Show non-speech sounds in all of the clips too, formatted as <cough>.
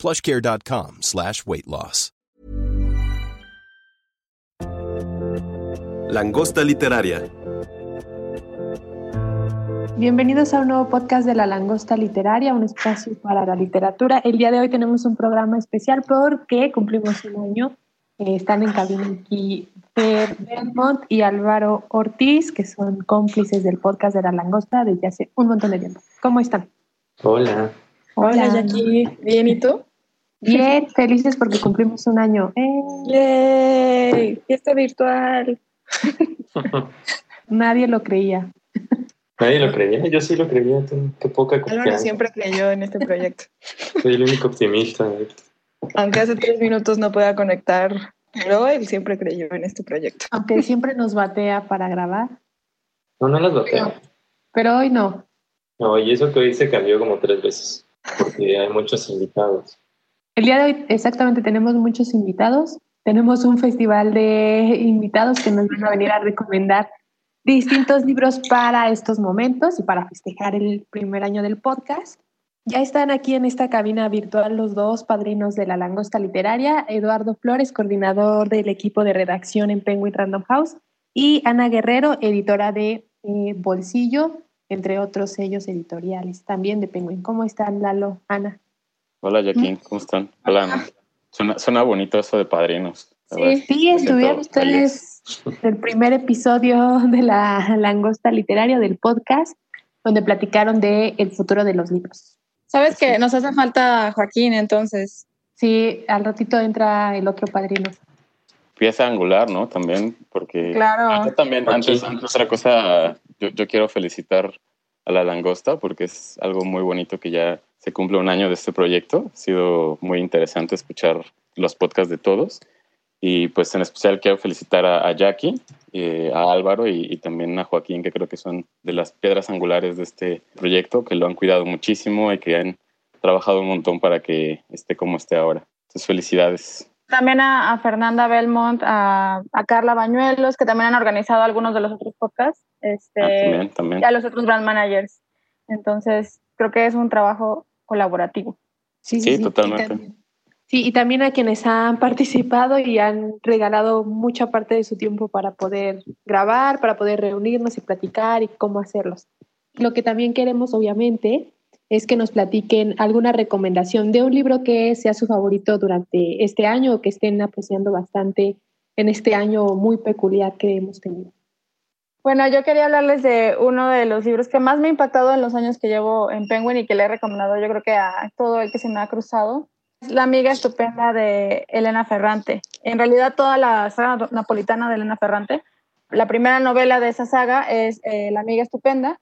plushcare.com slash weight loss. Langosta Literaria. Bienvenidos a un nuevo podcast de La Langosta Literaria, un espacio para la literatura. El día de hoy tenemos un programa especial porque cumplimos un año. Eh, están en cabina aquí Fer Belmont y Álvaro Ortiz, que son cómplices del podcast de La Langosta desde hace un montón de tiempo. ¿Cómo están? Hola. Hola, Jackie. Bien, ¿y tú? Bien, felices porque cumplimos un año. ¡Eh! ¡Yay! Fiesta virtual. <laughs> Nadie lo creía. Nadie lo creía, yo sí lo creía, qué poca Álvaro confianza. siempre creyó en este proyecto. Soy el único optimista. de esto. Aunque hace tres minutos no pueda conectar, pero él siempre creyó en este proyecto. Aunque siempre nos batea para grabar, No, no las boteo. pero hoy no. No, y eso que hoy se cambió como tres veces, porque hay muchos invitados. El día de hoy exactamente tenemos muchos invitados. Tenemos un festival de invitados que nos van a venir a recomendar distintos libros para estos momentos y para festejar el primer año del podcast. Ya están aquí en esta cabina virtual los dos padrinos de la langosta literaria, Eduardo Flores, coordinador del equipo de redacción en Penguin Random House, y Ana Guerrero, editora de eh, Bolsillo, entre otros sellos editoriales también de Penguin. ¿Cómo están, Lalo, Ana? Hola, Joaquín, ¿cómo están? Hola, Ana. Suena, suena bonito eso de padrinos. Sí, siento estuvieron ustedes el primer episodio de la langosta literaria del podcast, donde platicaron de el futuro de los libros. ¿Sabes que nos hace falta Joaquín entonces? Sí, al ratito entra el otro padrino. Pieza angular, ¿no? También, porque Claro. yo también, antes, antes otra cosa, yo, yo quiero felicitar a la langosta porque es algo muy bonito que ya se cumple un año de este proyecto. Ha sido muy interesante escuchar los podcasts de todos. Y pues en especial quiero felicitar a, a Jackie, eh, a Álvaro y, y también a Joaquín, que creo que son de las piedras angulares de este proyecto, que lo han cuidado muchísimo y que han trabajado un montón para que esté como esté ahora. Entonces, felicidades. También a, a Fernanda Belmont, a, a Carla Bañuelos, que también han organizado algunos de los otros podcasts, este, Ah, también, también. y a los otros brand managers. Entonces, creo que es un trabajo colaborativo. Sí, Y totalmente. también- Sí, y también a quienes han participado y han regalado mucha parte de su tiempo para poder grabar, para poder reunirnos y platicar y cómo hacerlos. Lo que también queremos, obviamente, es que nos platiquen alguna recomendación de un libro que sea su favorito durante este año o que estén apreciando bastante en este año muy peculiar que hemos tenido. Bueno, yo quería hablarles de uno de los libros que más me ha impactado en los años que llevo en Penguin y que le he recomendado yo creo que a todo el que se me ha cruzado. Es La amiga estupenda de Elena Ferrante. En realidad toda la saga napolitana de Elena Ferrante, la primera novela de esa saga es eh, La amiga estupenda.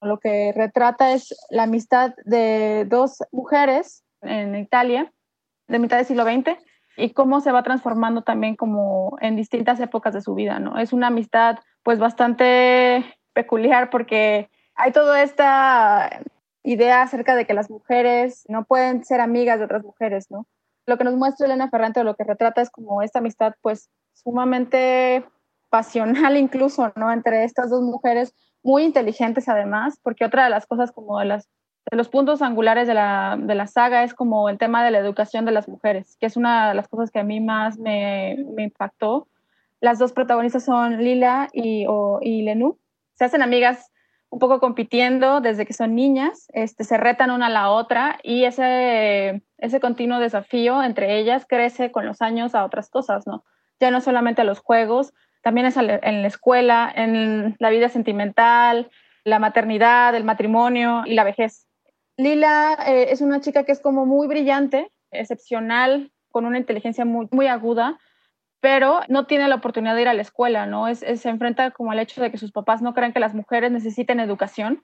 Lo que retrata es la amistad de dos mujeres en Italia de mitad del siglo XX y cómo se va transformando también como en distintas épocas de su vida, ¿no? Es una amistad pues bastante peculiar porque hay toda esta idea acerca de que las mujeres no pueden ser amigas de otras mujeres, ¿no? Lo que nos muestra Elena Ferrante o lo que retrata es como esta amistad pues sumamente pasional <laughs> incluso, ¿no? Entre estas dos mujeres muy inteligentes además, porque otra de las cosas como de, las, de los puntos angulares de la, de la saga es como el tema de la educación de las mujeres, que es una de las cosas que a mí más me, me impactó. Las dos protagonistas son Lila y, o, Lenú. Se hacen amigas un poco compitiendo desde que son niñas, este, se retan una a la otra y ese, ese continuo desafío entre ellas crece con los años a otras cosas, ¿no? Ya no solamente a los juegos, también es en la escuela, en la vida sentimental, la maternidad, el matrimonio y la vejez. Lila eh, es una chica que es como muy brillante, excepcional, con una inteligencia muy, muy aguda, pero no tiene la oportunidad de ir a la escuela, ¿no? Es, se enfrenta como al hecho de que sus papás no creen que las mujeres necesiten educación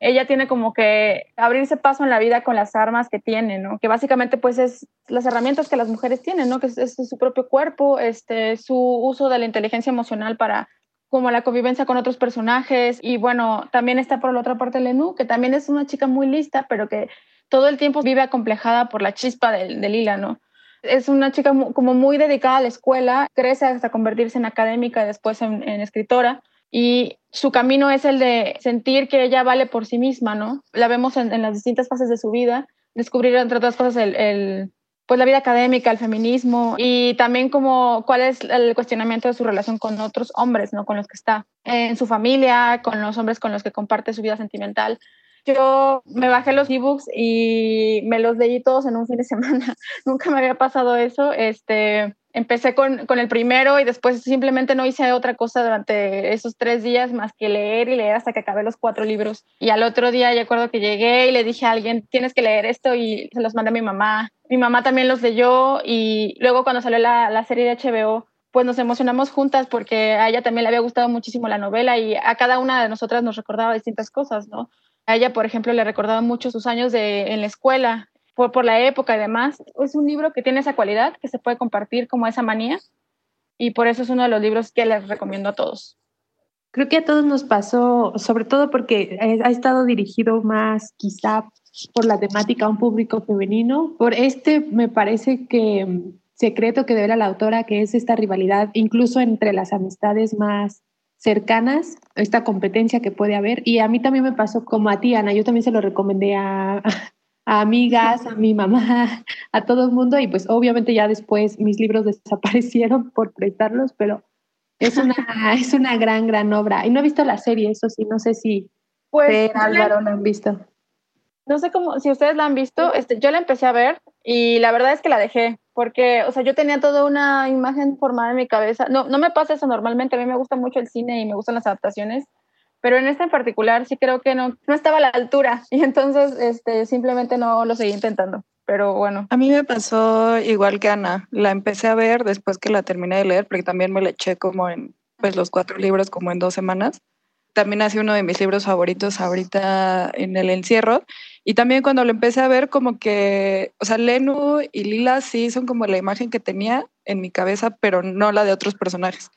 ella tiene como que abrirse paso en la vida con las armas que tiene, ¿no? Que básicamente pues es las herramientas que las mujeres tienen, ¿no? Que es, su propio cuerpo, este, su uso de la inteligencia emocional para como la convivencia con otros personajes y bueno, también está por la otra parte Lenú, que también es una chica muy lista, pero que todo el tiempo vive acomplejada por la chispa de, de Lila, ¿no? Es una chica como muy dedicada a la escuela, crece hasta convertirse en académica después en escritora y su camino es el de sentir que ella vale por sí misma, ¿no? La vemos en, las distintas fases de su vida, descubrir entre otras cosas el, pues la vida académica, el feminismo y también como cuál es el cuestionamiento de su relación con otros hombres, ¿no? Con los que está en su familia, con los hombres con los que comparte su vida sentimental. Yo me bajé los ebooks y me los leí todos en un fin de semana. <laughs> Nunca me había pasado eso. Este, empecé con, con, el primero y después simplemente no hice otra cosa durante esos tres días más que leer y leer hasta que acabé los cuatro libros. Y al otro día ya acuerdo que llegué y le dije a alguien, tienes que leer esto y se los mandé a mi mamá. Mi mamá también los leyó y luego cuando salió la, la serie de HBO, pues nos emocionamos juntas porque a ella también le había gustado muchísimo la novela y a cada una de nosotras nos recordaba distintas cosas, ¿no? A ella, por ejemplo, le recordaba mucho sus años de, en la escuela por, la época y demás. Es un libro que tiene esa cualidad, que se puede compartir como esa manía, y por eso es uno de los libros que les recomiendo a todos. Creo que a todos nos pasó, sobre todo porque ha estado dirigido más quizá por la temática a un público femenino. Por este me parece que mm, secreto que debe la autora, que es esta rivalidad, incluso entre las amistades más cercanas, esta competencia que puede haber. Y a mí también me pasó como a ti, Ana, yo también se lo recomendé a, a amigas, a mi mamá, a todo el mundo y pues obviamente ya después mis libros <laughs> desaparecieron por prestarlos, pero es una, <laughs> es una gran, gran obra. Y no he visto la serie, eso sí, no sé si pues, Álvaro no han visto. No sé cómo, si ustedes la han visto, este, yo la empecé a ver y la verdad es que la dejé, porque, o sea, yo tenía toda una imagen formada en mi cabeza. No, no me pasa eso normalmente, a mí me gusta mucho el cine y me gustan las adaptaciones, pero en este en particular sí creo que no, no estaba a la altura <laughs> y entonces este, simplemente no lo seguí intentando. Pero bueno. A mí me pasó igual que Ana. La empecé a ver después que la terminé de leer, porque también me la eché como en pues, los cuatro libros como en dos semanas. También ha sido uno de mis libros favoritos ahorita en el encierro. Y también cuando lo empecé a ver, como que, o sea, Lenu y Lila sí son como la imagen que tenía en mi cabeza, pero no la de otros personajes.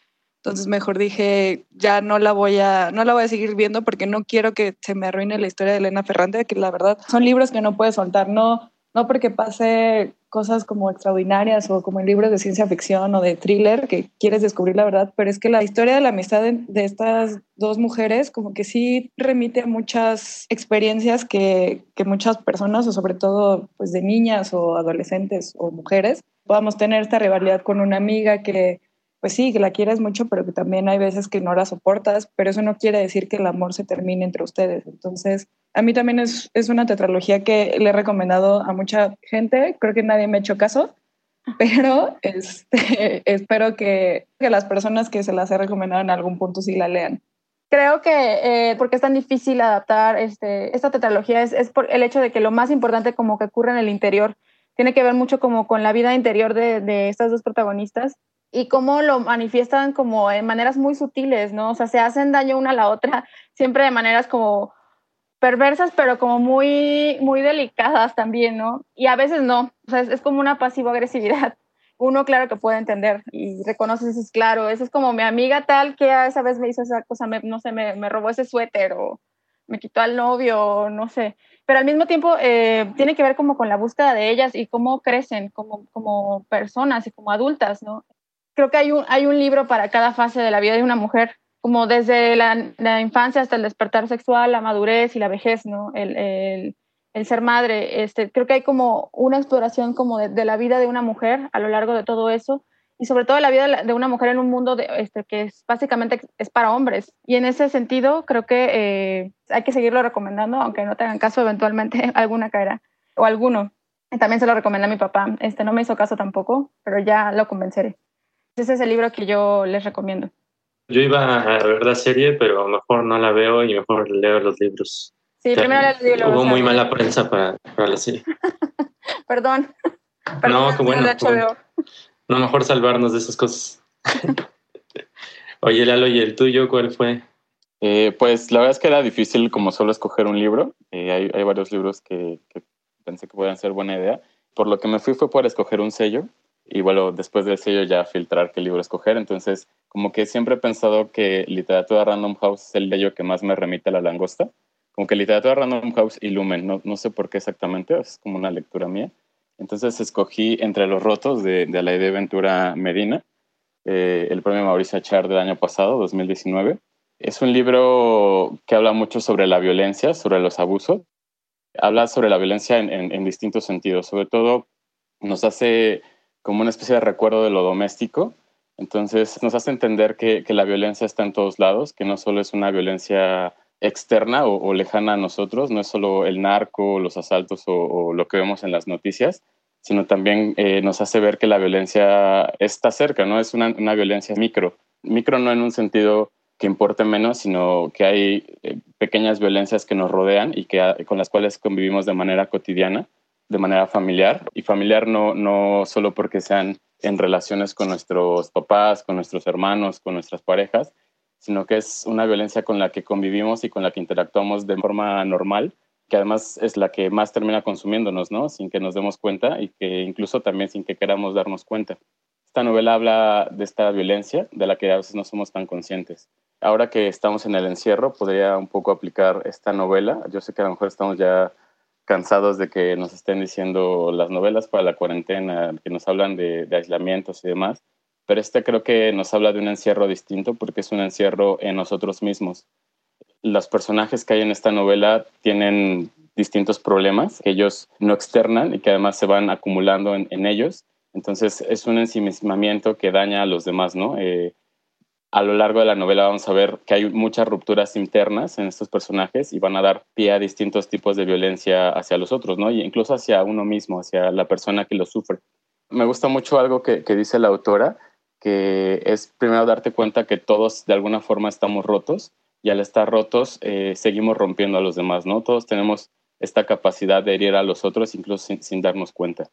Entonces mejor dije, ya no la voy a, no la voy a seguir viendo porque no quiero que se me arruine la historia de Elena Ferrante, que la verdad son libros que no puedes soltar, no, no porque pase cosas como extraordinarias o como en libros de ciencia ficción o de thriller que quieres descubrir la verdad, pero es que la historia de la amistad de, estas dos mujeres como que sí remite a muchas experiencias que, que muchas personas o sobre todo pues de niñas o adolescentes o mujeres podamos tener esta rivalidad con una amiga que pues sí, que la quieres mucho, pero que también hay veces que no la soportas, pero eso no quiere decir que el amor se termine entre ustedes. Entonces, a mí también es, es una tetralogía que le he recomendado a mucha gente, creo que nadie me ha hecho caso, pero este, <laughs> espero que, que, las personas que se las he recomendado en algún punto sí la lean. Creo que eh, porque es tan difícil adaptar este, esta tetralogía es, es por el hecho de que lo más importante como que ocurre en el interior tiene que ver mucho como con la vida interior de, de estas dos protagonistas y cómo lo manifiestan como en maneras muy sutiles, ¿no? O sea, se hacen daño una a la otra, <laughs> siempre de maneras como perversas, pero como muy, muy delicadas también, ¿no? Y a veces no, o sea, es, como una pasivo-agresividad. <laughs> Uno, claro que puede entender y reconoce eso, es claro, eso es como mi amiga tal que esa vez me hizo esa cosa, no sé, me, me, robó ese suéter o me quitó al novio, no sé. Pero al mismo tiempo eh, tiene que ver como con la búsqueda de ellas y cómo crecen como, como personas y como adultas, ¿no? Creo que hay un, hay un libro para cada fase de la vida de una mujer, como desde la, la infancia hasta el despertar sexual, la madurez y la vejez, ¿no? El, el, el ser madre. Este, creo que hay como una exploración como de, de, la vida de una mujer a lo largo de todo eso y sobre todo la vida de una mujer en un mundo de, este, que es, básicamente es para hombres. Y en ese sentido creo que eh, hay que seguirlo recomendando, aunque no tengan caso, eventualmente <laughs> alguna caerá o alguno. También se lo recomienda a mi papá. Este no me hizo caso tampoco, pero ya lo convenceré. Ese es el libro que yo les recomiendo. Yo iba a ver la serie, pero mejor no la veo y mejor leo los libros. Sí, primero los libros. Hubo muy mala prensa para, para la serie. <laughs> Perdón. No, qué bueno. No, mejor salvarnos de esas cosas. <laughs> Oye, Lalo, ¿y el tuyo cuál fue? Eh, pues la verdad es que era difícil como solo escoger un libro. Eh, hay, hay, varios libros que, que, pensé que podían ser buena idea. Por lo que me fui fue por escoger un sello y bueno, después del sello ya filtrar qué libro escoger. Entonces, como que siempre he pensado que literatura Random House es el sello que más me remite a la langosta. Como que literatura Random House y Lumen, no, no sé por qué exactamente, es como una lectura mía. Entonces escogí Entre los Rotos de, de Alaide Ventura Medina, eh, el premio Mauricio Achar del año pasado, 2019. Es un libro que habla mucho sobre la violencia, sobre los abusos. Habla sobre la violencia en, en, en distintos sentidos. Sobre todo nos hace como una especie de recuerdo de lo doméstico. Entonces nos hace entender que, que, la violencia está en todos lados, que no solo es una violencia externa o, lejana a nosotros, no es solo el narco, los asaltos o, o lo que vemos en las noticias, sino también eh, nos hace ver que la violencia está cerca, ¿no? Es una, una, violencia micro. Micro no en un sentido que importe menos, sino que hay eh, pequeñas violencias que nos rodean y que, con las cuales convivimos de manera cotidiana de manera familiar y familiar no, no solo porque sean en relaciones con nuestros papás, con nuestros hermanos, con nuestras parejas, sino que es una violencia con la que convivimos y con la que interactuamos de forma normal, que además es la que más termina consumiéndonos, ¿no? Sin que nos demos cuenta y que incluso también sin que queramos darnos cuenta. Esta novela habla de esta violencia de la que a veces no somos tan conscientes. Ahora que estamos en el encierro, podría un poco aplicar esta novela. Yo sé que a lo mejor estamos ya cansados de que nos estén diciendo las novelas para la cuarentena, que nos hablan de, aislamientos y demás, pero este creo que nos habla de un encierro distinto porque es un encierro en nosotros mismos. Los personajes que hay en esta novela tienen distintos problemas que ellos no externan y que además se van acumulando en, en ellos. Entonces es un ensimismamiento que daña a los demás, ¿no? Eh, a lo largo de la novela vamos a ver que hay muchas rupturas internas en estos personajes y van a dar pie a distintos tipos de violencia hacia los otros, ¿no? Y incluso hacia uno mismo, hacia la persona que lo sufre. Me gusta mucho algo que, dice la autora, que es primero darte cuenta que todos de alguna forma estamos rotos y al estar rotos eh, seguimos rompiendo a los demás, ¿no? Todos tenemos esta capacidad de herir a los otros incluso sin, sin darnos cuenta.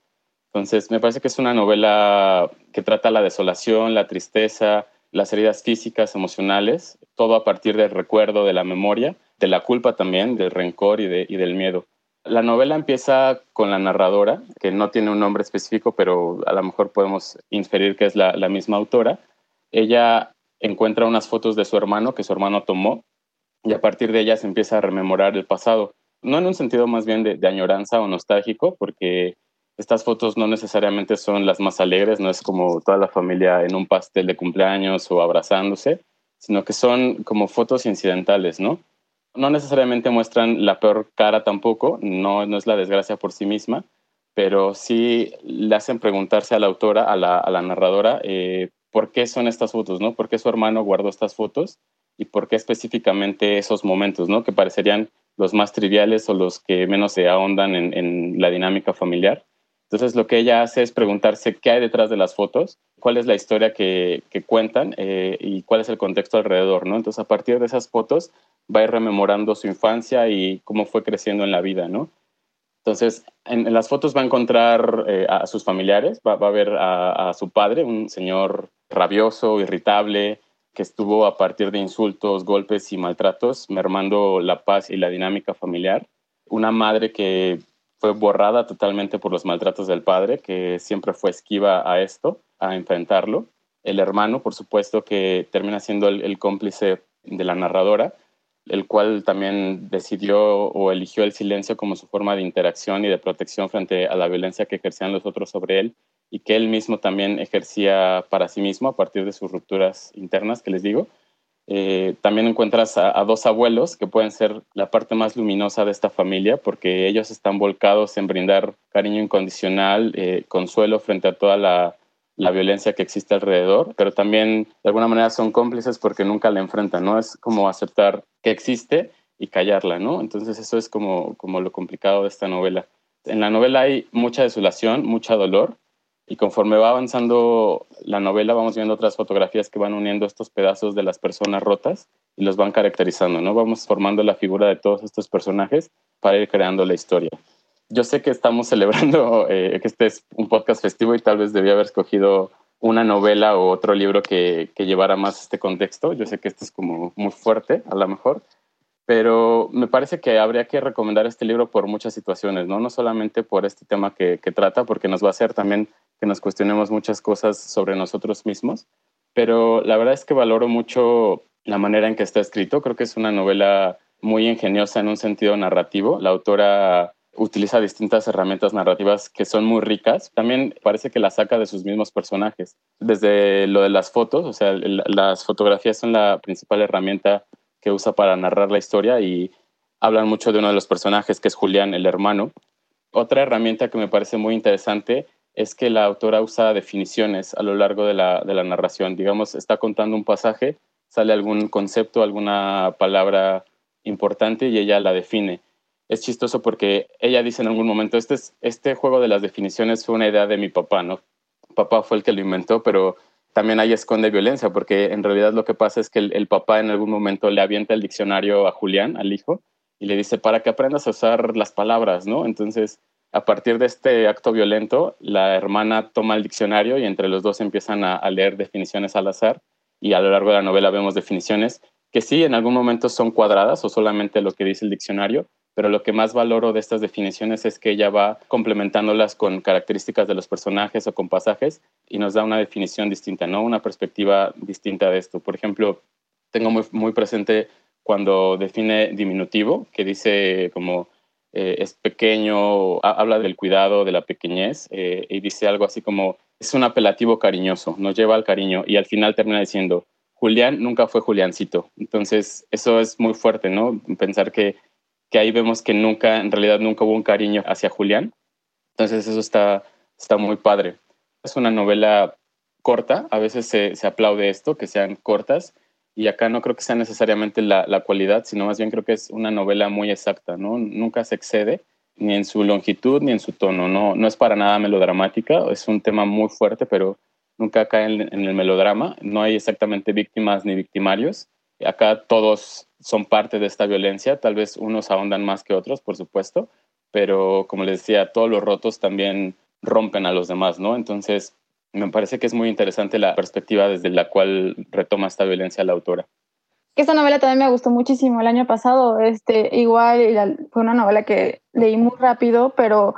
Entonces, me parece que es una novela que trata la desolación, la tristeza, las heridas físicas, emocionales, todo a partir del recuerdo, de la memoria, de la culpa también, del rencor y, de, y del miedo. La novela empieza con la narradora, que no tiene un nombre específico, pero a lo mejor podemos inferir que es la, la misma autora. Ella encuentra unas fotos de su hermano que su hermano tomó y a partir de ellas empieza a rememorar el pasado. No en un sentido más bien de, de añoranza o nostálgico, porque estas fotos no necesariamente son las más alegres, no es como toda la familia en un pastel de cumpleaños o abrazándose, sino que son como fotos incidentales, ¿no? No necesariamente muestran la peor cara tampoco, no, no es la desgracia por sí misma, pero sí le hacen preguntarse a la autora, a la, narradora, eh, por qué son estas fotos, ¿no? ¿Por qué su hermano guardó estas fotos? Y por qué específicamente esos momentos, ¿no? Que parecerían los más triviales o los que menos se ahondan en la dinámica familiar entonces lo que ella hace es preguntarse qué hay detrás de las fotos, cuál es la historia que, que cuentan eh, y cuál es el contexto alrededor, ¿no? Entonces a partir de esas fotos va a ir rememorando su infancia y cómo fue creciendo en la vida, ¿no? Entonces en, en las fotos va a encontrar eh, a sus familiares, va, va a ver a, a su padre, un señor rabioso, irritable, que estuvo a partir de insultos, golpes y maltratos, mermando la paz y la dinámica familiar. Una madre que fue borrada totalmente por los maltratos del padre, que siempre fue esquiva a esto, a enfrentarlo. El hermano, por supuesto, que termina siendo el, el cómplice de la narradora, el cual también decidió o eligió el silencio como su forma de interacción y de protección frente a la violencia que ejercían los otros sobre él y que él mismo también ejercía para sí mismo a partir de sus rupturas internas, que les digo. Eh, también encuentras a, dos abuelos que pueden ser la parte más luminosa de esta familia porque ellos están volcados en brindar cariño incondicional, eh, consuelo frente a toda la, la, violencia que existe alrededor, pero también de alguna manera son cómplices porque nunca la enfrentan, ¿no? Es como aceptar que existe y callarla, ¿no? Entonces eso es como, como lo complicado de esta novela. En la novela hay mucha desolación, mucha dolor, y conforme va avanzando la novela, vamos viendo otras fotografías que van uniendo estos pedazos de las personas rotas y los van caracterizando, ¿no? Vamos formando la figura de todos estos personajes para ir creando la historia. Yo sé que estamos <laughs> celebrando eh, que este es un podcast festivo y tal vez debía haber escogido una novela o otro libro que, que llevara más este contexto. Yo sé que este es como muy fuerte, a lo mejor, pero me parece que habría que recomendar este libro por muchas situaciones, no, no solamente por este tema que, que, trata, porque nos va a hacer también que nos cuestionemos muchas cosas sobre nosotros mismos, pero la verdad es que valoro mucho la manera en que está escrito, creo que es una novela muy ingeniosa en un sentido narrativo, la autora utiliza distintas herramientas narrativas que son muy ricas. También parece que la saca de sus mismos personajes. Desde lo de las fotos, o sea, las fotografías son la principal herramienta que usa para narrar la historia y hablan mucho de uno de los personajes que es Julián, el hermano. Otra herramienta que me parece muy interesante es que la autora usa definiciones a lo largo de la, de la narración. Digamos, está contando un pasaje, sale algún concepto, alguna palabra importante y ella la define. Es chistoso porque ella dice en algún momento, este, es, este juego de las definiciones fue una idea de mi papá, ¿no? Papá fue el que lo inventó, pero también ahí esconde violencia, porque en realidad lo que pasa es que el, papá en algún momento le avienta el diccionario a Julián, al hijo, y le dice, para que aprendas a usar las palabras, ¿no? Entonces, a partir de este acto violento, la hermana toma el diccionario y entre los dos empiezan a, a leer definiciones al azar, y a lo largo de la novela vemos definiciones que sí, en algún momento son cuadradas o solamente lo que dice el diccionario, pero lo que más valoro de estas definiciones es que ella va complementándolas con características de los personajes o con pasajes y nos da una definición distinta, ¿no? Una perspectiva distinta de esto. Por ejemplo, tengo muy, muy presente cuando define diminutivo, que dice como eh, es pequeño, habla del cuidado, de la pequeñez, eh, y dice algo así como es un apelativo cariñoso, nos lleva al cariño, y al final termina diciendo, Julián nunca fue Juliancito. Entonces, eso es muy fuerte, ¿no? Pensar que que ahí vemos que nunca, en realidad nunca hubo un cariño hacia Julián. Entonces eso está, está muy padre. Es una novela corta, a veces se, aplaude esto, que sean cortas, y acá no creo que sea necesariamente la, la, cualidad, sino más bien creo que es una novela muy exacta, ¿no? Nunca se excede ni en su longitud ni en su tono, no, no es para nada melodramática, es un tema muy fuerte, pero nunca cae en, en el melodrama, no hay exactamente víctimas ni victimarios, acá todos son parte de esta violencia, tal vez unos ahondan más que otros, por supuesto, pero como les decía, todos los rotos también rompen a los demás, ¿no? Entonces, me parece que es muy interesante la perspectiva desde la cual retoma esta violencia la autora. Esta novela también me gustó muchísimo el año pasado, este, igual fue una novela que leí muy rápido, pero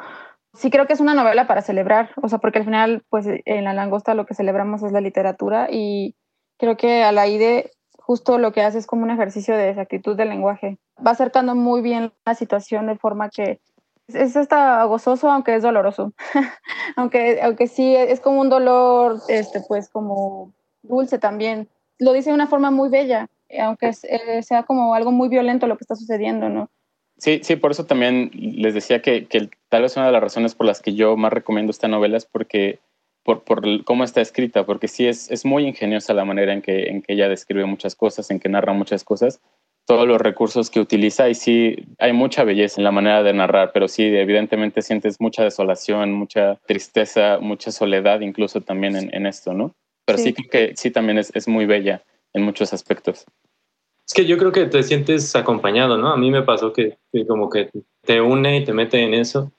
sí creo que es una novela para celebrar, o sea, porque al final, pues en La Langosta lo que celebramos es la literatura y creo que a la IDE justo lo que hace es como un ejercicio de exactitud del lenguaje. Va acercando muy bien la situación de forma que es hasta gozoso, aunque es doloroso. <laughs> aunque, aunque sí, es como un dolor, este, pues como dulce también. Lo dice de una forma muy bella, aunque eh, sea como algo muy violento lo que está sucediendo, ¿no? Sí, sí, por eso también les decía que, que tal vez una de las razones por las que yo más recomiendo esta novela es porque por, por, cómo está escrita, porque sí es, es muy ingeniosa la manera en que, en que ella describe muchas cosas, en que narra muchas cosas, todos los recursos que utiliza y sí hay mucha belleza en la manera de narrar, pero sí evidentemente sientes mucha desolación, mucha tristeza, mucha soledad incluso también en, en esto, ¿no? Pero sí. sí. creo que sí también es, es muy bella en muchos aspectos. Es que yo creo que te sientes acompañado, ¿no? A mí me pasó que, que como que te une y te mete en eso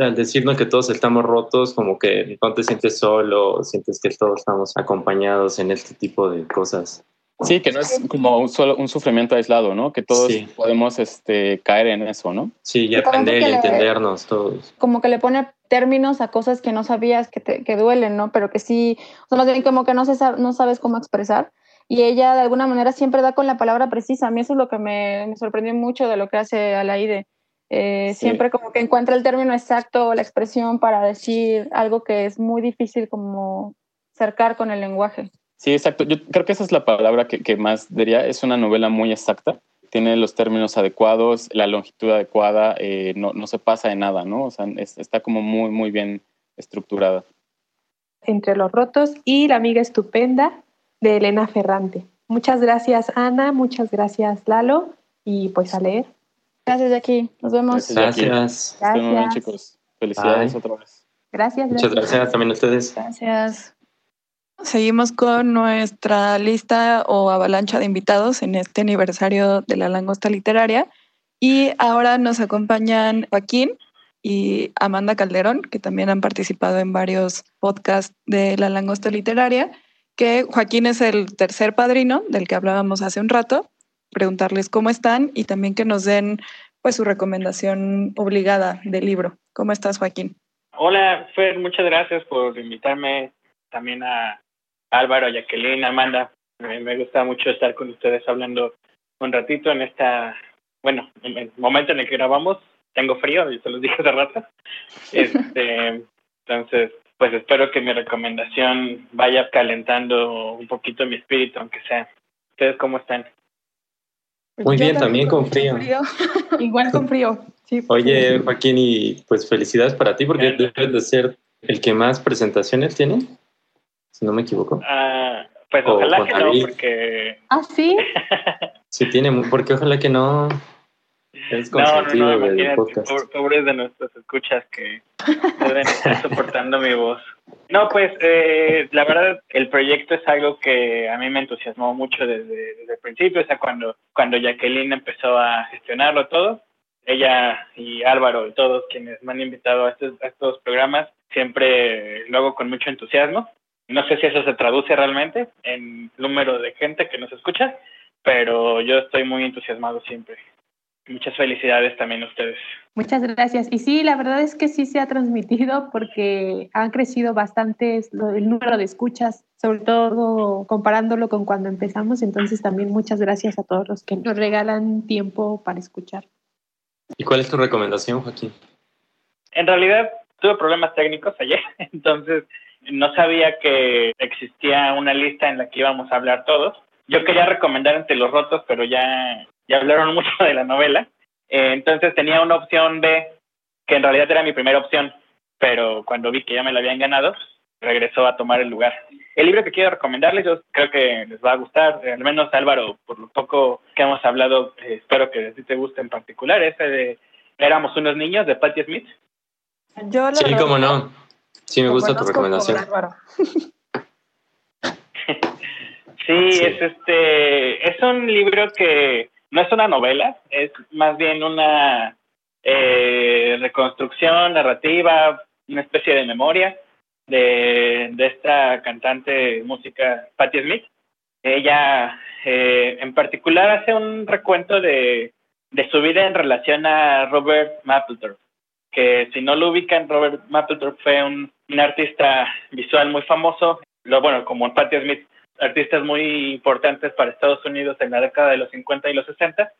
al decirnos que todos estamos rotos, como que no te sientes solo, sientes que todos estamos acompañados en este tipo de cosas. Sí, que no es como un, solo, un sufrimiento aislado, ¿no? Que todos sí. podemos este, caer en eso, ¿no? Sí, y aprender y entendernos le, todos. Como que le pone términos a cosas que no sabías que, te, que duelen, ¿no? Pero que sí, o sea, más bien como que no, se, no sabes cómo expresar. Y ella de alguna manera siempre da con la palabra precisa. A mí eso es lo que me, me sorprendió mucho de lo que hace Alaide eh, sí. Siempre como que encuentra el término exacto, la expresión para decir algo que es muy difícil como cercar con el lenguaje. Sí, exacto. Yo creo que esa es la palabra que, que más diría. Es una novela muy exacta. Tiene los términos adecuados, la longitud adecuada, eh, no, no, se pasa de nada, ¿no? O sea, es, está como muy, muy bien estructurada. Entre los rotos y La amiga estupenda de Elena Ferrante. Muchas gracias, Ana. Muchas gracias, Lalo. Y pues a leer. Gracias, Jackie. Nos vemos. Gracias. Gracias. Estén bien, chicos. Felicidades Bye. otra vez. Gracias, Muchas gracias también a ustedes. Gracias. Seguimos con nuestra lista o avalancha de invitados en este aniversario de la langosta literaria. Y ahora nos acompañan Joaquín y Amanda Calderón, que también han participado en varios podcasts de La Langosta Literaria, que Joaquín es el tercer padrino del que hablábamos hace un rato, preguntarles cómo están y también que nos den pues su recomendación obligada del libro. ¿Cómo estás, Joaquín? Hola, Fer, muchas gracias por invitarme también a Álvaro, a Jacqueline, Amanda. Me gusta mucho estar con ustedes hablando un ratito en esta, bueno, en el momento en el que grabamos. Tengo frío, y se los dije hace rato. <laughs> Este, entonces, pues espero que mi recomendación vaya calentando un poquito mi espíritu, aunque sea. ¿Ustedes cómo están? Muy bien, también con frío. <laughs> Igual con frío. Sí, Oye, Joaquín, y pues felicidades para ti porque debes de ser el que más presentaciones tiene, si no me equivoco. Ah, pues ojalá que no, porque... ¿Ah, sí? <laughs> sí tiene, porque ojalá que no... Es consentido no, no, no, del podcast. Pobres de nuestros escuchas que deben estar soportando mi voz. No, pues eh, la verdad el proyecto es algo que a mí me entusiasmó mucho desde, desde el principio, o sea, cuando, cuando Jacqueline empezó a gestionarlo todo, ella y Álvaro y todos quienes me han invitado a estos, a estos programas, siempre lo hago con mucho entusiasmo. No sé si eso se traduce realmente en número de gente que nos escucha, pero yo estoy muy entusiasmado siempre. Muchas felicidades también a ustedes. Muchas gracias. Y sí, la verdad es que sí se ha transmitido porque han crecido bastante el número de escuchas, sobre todo comparándolo con cuando empezamos. Entonces también muchas gracias a todos los que nos regalan tiempo para escuchar. ¿Y cuál es tu recomendación, Joaquín? En realidad tuve problemas técnicos ayer, <laughs> entonces no sabía que existía una lista en la que íbamos a hablar todos. Yo quería recomendar Entre los Rotos, pero ya, ya hablaron <laughs> mucho de la novela. Eh, entonces tenía una opción B, que en realidad era mi primera opción, pero cuando vi que ya me la habían ganado, regresó a tomar el lugar. El libro que quiero recomendarles, yo creo que les va a gustar, al menos Álvaro, por lo poco que hemos hablado, eh, espero que a ti te guste en particular, ese de Éramos unos niños de Patti Smith. Yo sí, cómo no. Sí, me gusta tu recomendación. sí, <laughs> sí, es este, es un libro que no es una novela, es más bien una eh, reconstrucción narrativa, una especie de memoria de, de esta cantante música Patti Smith. Ella eh, en particular hace un recuento de, de su vida en relación a Robert Mapplethorpe, que si no lo ubican, Robert Mapplethorpe fue un, un artista visual muy famoso, lo, bueno, como Patti Smith, artistas muy importantes para Estados Unidos en la década de los 50 y los 60.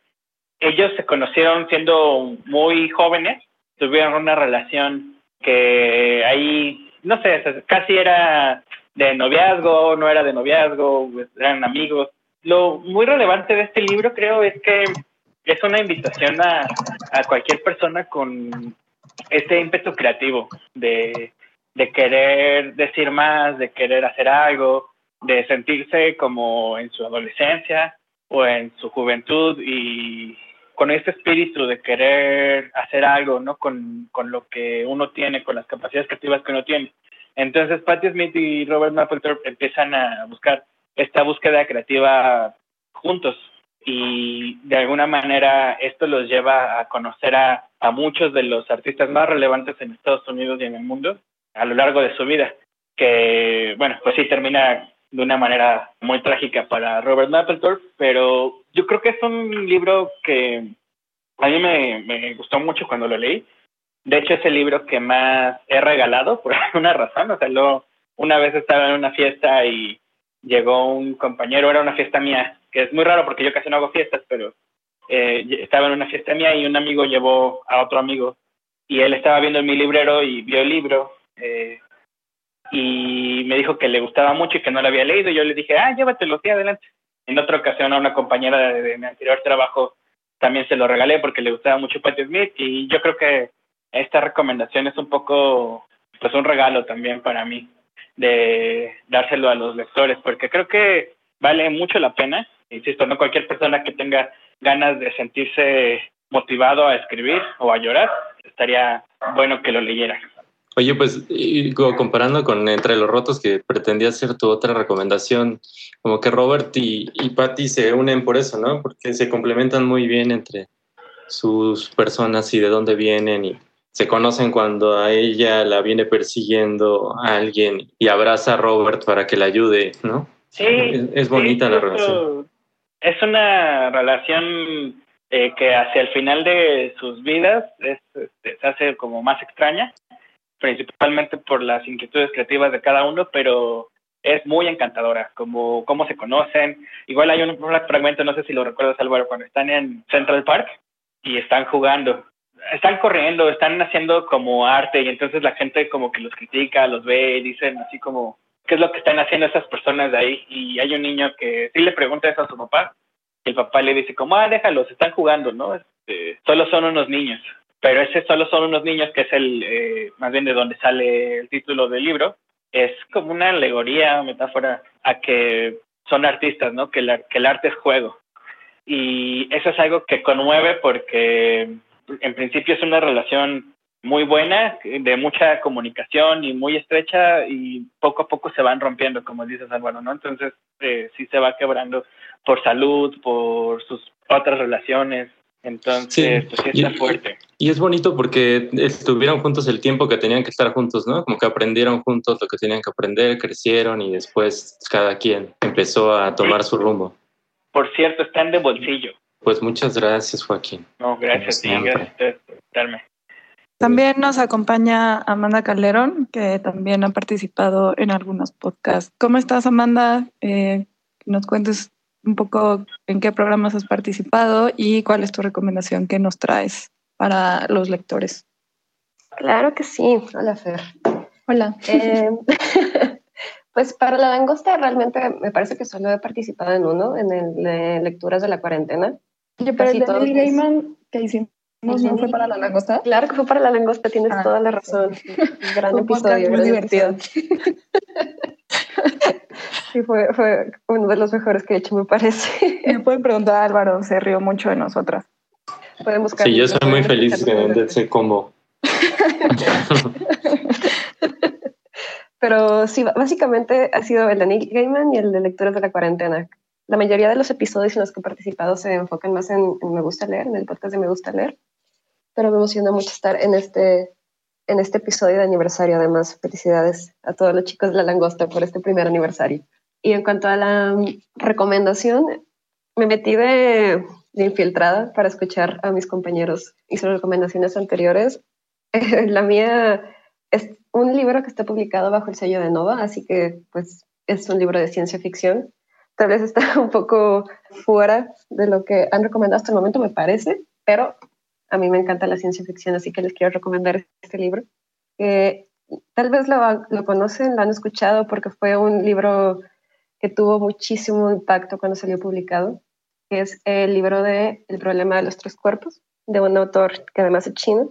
Ellos se conocieron siendo muy jóvenes, tuvieron una relación que ahí, no sé, casi era de noviazgo, no era de noviazgo, eran amigos. Lo muy relevante de este libro creo es que es una invitación a, cualquier persona con este ímpetu creativo de querer decir más, de querer hacer algo, de sentirse como en su adolescencia o en su juventud y con este espíritu de querer hacer algo, ¿no? Con, con lo que uno tiene, con las capacidades creativas que uno tiene. Entonces, Patti Smith y Robert Mapplethorpe empiezan a buscar esta búsqueda creativa juntos y de alguna manera esto los lleva a conocer a, a muchos de los artistas más relevantes en Estados Unidos y en el mundo a lo largo de su vida, que bueno, pues sí termina de una manera muy trágica para Robert Mapplethorpe, pero yo creo que es un libro que a mí me, me gustó mucho cuando lo leí. De hecho, es el libro que más he regalado <laughs> por alguna razón. O sea, lo, una vez estaba en una fiesta y llegó un compañero, era una fiesta mía, que es muy raro porque yo casi no hago fiestas, pero eh, estaba en una fiesta mía y un amigo llevó a otro amigo y él estaba viendo en mi librero y vio el libro eh, y me dijo que le gustaba mucho y que no lo había leído. Yo le dije, ah, llévatelo, sí, adelante. En otra ocasión a una compañera de, de mi anterior trabajo también se lo regalé porque le gustaba mucho Patti Smith y yo creo que esta recomendación es un poco, pues un regalo también para mí de dárselo a los lectores porque creo que vale mucho la pena. Insisto, no cualquier persona que tenga ganas de sentirse motivado a escribir o a llorar, estaría bueno que lo leyera. Oye, pues comparando con Entre los Rotos, que pretendía ser tu otra recomendación, como que Robert y, y Patty se unen por eso, ¿no? Porque se complementan muy bien entre sus personas y de dónde vienen y se conocen cuando a ella la viene persiguiendo a alguien y abraza a Robert para que la ayude, ¿no? Sí. Es, bonita la relación. Es una relación eh, que hacia el final de sus vidas es, este, se hace como más extraña, principalmente por las inquietudes creativas de cada uno, pero es muy encantadora, como cómo se conocen. Igual hay un fragmento, no sé si lo recuerdas Álvaro, cuando están en Central Park y están jugando, están corriendo, están haciendo como arte y entonces la gente como que los critica, los ve y dicen así como, ¿qué es lo que están haciendo esas personas de ahí? Y hay un niño que sí le pregunta eso a su papá y el papá le dice como, ah, déjalos, están jugando, ¿no? Este, solo son unos niños. Pero ese solo son unos niños, que es el, eh, más bien de donde sale el título del libro, es como una alegoría, metáfora a que son artistas, ¿no? Que, que el arte es juego. Y eso es algo que conmueve porque en principio es una relación muy buena, de mucha comunicación y muy estrecha y poco a poco se van rompiendo, como dices Álvaro, ¿no? Entonces eh, sí se va quebrando por salud, por sus otras relaciones, entonces, pues sí está fuerte. Y es bonito porque estuvieron juntos el tiempo que tenían que estar juntos, ¿no? Como que aprendieron juntos lo que tenían que aprender, crecieron y después cada quien empezó a tomar su rumbo. Por cierto, están de bolsillo. Pues muchas gracias, Joaquín. No, gracias, sí, gracias por invitarme. También nos acompaña Amanda Calderón, que también ha participado en algunos podcasts. ¿Cómo estás, Amanda? Eh, nos cuentes un poco en qué programas has participado y cuál es tu recomendación que nos traes para los lectores. Claro que sí. Hola, Fer. Hola. Eh, <laughs> pues para la langosta realmente me parece que solo he participado en uno, en el de lecturas de la cuarentena. Yo, pero el de Neil Gaiman que hicimos no fue para la langosta. Claro que fue para la langosta, tienes ah, toda la razón. Gran episodio, muy divertido. <laughs> Sí, fue, fue uno de los mejores que he hecho, me parece. Me pueden preguntar, Álvaro, se rió mucho de nosotras. Pueden buscar. Sí, yo soy muy feliz de, ese combo. <laughs> Pero sí, básicamente ha sido el de Nick Gaiman y el de Lecturas de la Cuarentena. La mayoría de los episodios en los que he participado se enfocan más en, en Me Gusta Leer, en el podcast de Me Gusta Leer. Pero me emociona mucho estar en este en este episodio de aniversario. Además, felicidades a todos los chicos de la langosta por este primer aniversario. Y en cuanto a la recomendación, me metí de, infiltrada para escuchar a mis compañeros y sus recomendaciones anteriores. <laughs> la mía es un libro que está publicado bajo el sello de Nova, así que pues es un libro de ciencia ficción. Tal vez está <laughs> un poco fuera de lo que han recomendado hasta el momento, me parece, pero a mí me encanta la ciencia ficción, así que les quiero recomendar este libro. tal vez lo, lo, conocen, lo han escuchado porque fue un libro que tuvo muchísimo impacto cuando salió publicado, que es el libro de El problema de los tres cuerpos, de un autor que además es chino,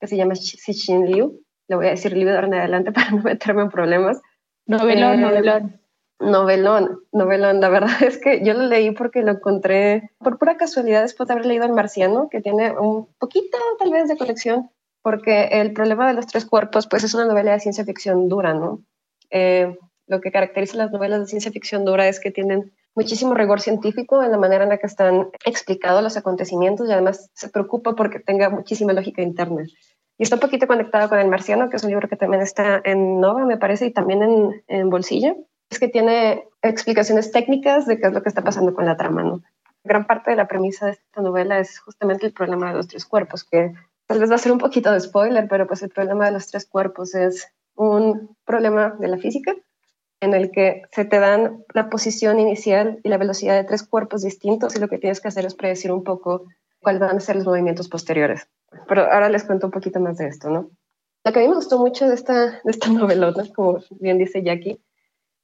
que se llama Xixin Liu. Le voy a decir Liu de ahora en adelante <laughs> para no meterme en problemas. Novelón, eh, novelón. Novelón, novelón. La verdad <laughs> es que yo lo leí porque lo encontré por pura casualidad después de haber leído El Marciano, que tiene un poquito tal vez de colección, porque El problema de los tres cuerpos, pues es una novela de ciencia ficción dura, ¿no? Eh, lo que caracteriza las novelas de ciencia ficción dura es que tienen muchísimo rigor científico en la manera en la que están explicados los acontecimientos y además se preocupa porque tenga muchísima lógica interna. Y está un poquito conectado con El Marciano, que es un libro que también está en Nova, me parece, y también en, en Bolsillo es que tiene explicaciones técnicas de qué es lo que está pasando con la trama, ¿no? Gran parte de la premisa de esta novela es justamente el problema de los tres cuerpos, que tal vez va a ser un poquito de spoiler, pero pues el problema de los tres cuerpos es un problema de la física en el que se te dan la posición inicial y la velocidad de tres cuerpos distintos y lo que tienes que hacer es predecir un poco cuáles van a ser los movimientos posteriores. Pero ahora les cuento un poquito más de esto, ¿no? Lo que a mí me gustó mucho de esta, de esta novelota, como bien dice Jackie,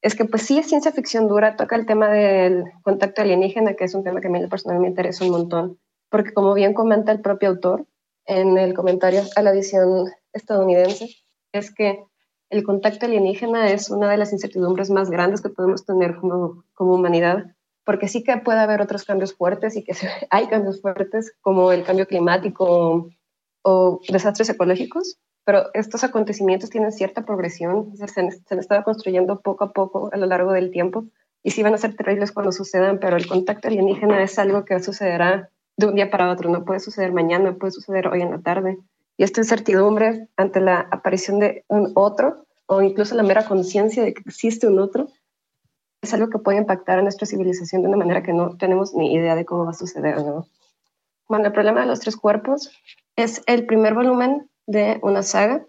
es que pues sí es ciencia ficción dura, toca el tema del contacto alienígena, que es un tema que a mí personalmente me interesa un montón, porque como bien comenta el propio autor en el comentario a la edición estadounidense, es que el contacto alienígena es una de las incertidumbres más grandes que podemos tener como, humanidad, porque sí que puede haber otros cambios fuertes y que <laughs> hay cambios fuertes como el cambio climático o desastres ecológicos, pero estos acontecimientos tienen cierta progresión, se han, estado construyendo poco a poco a lo largo del tiempo y sí van a ser terribles cuando sucedan, pero el contacto alienígena es algo que sucederá de un día para otro, no puede suceder mañana, puede suceder hoy en la tarde. Y esta incertidumbre ante la aparición de un otro o incluso la mera conciencia de que existe un otro es algo que puede impactar a nuestra civilización de una manera que no tenemos ni idea de cómo va a suceder. ¿no? Bueno, el problema de los tres cuerpos es el primer volumen de una saga.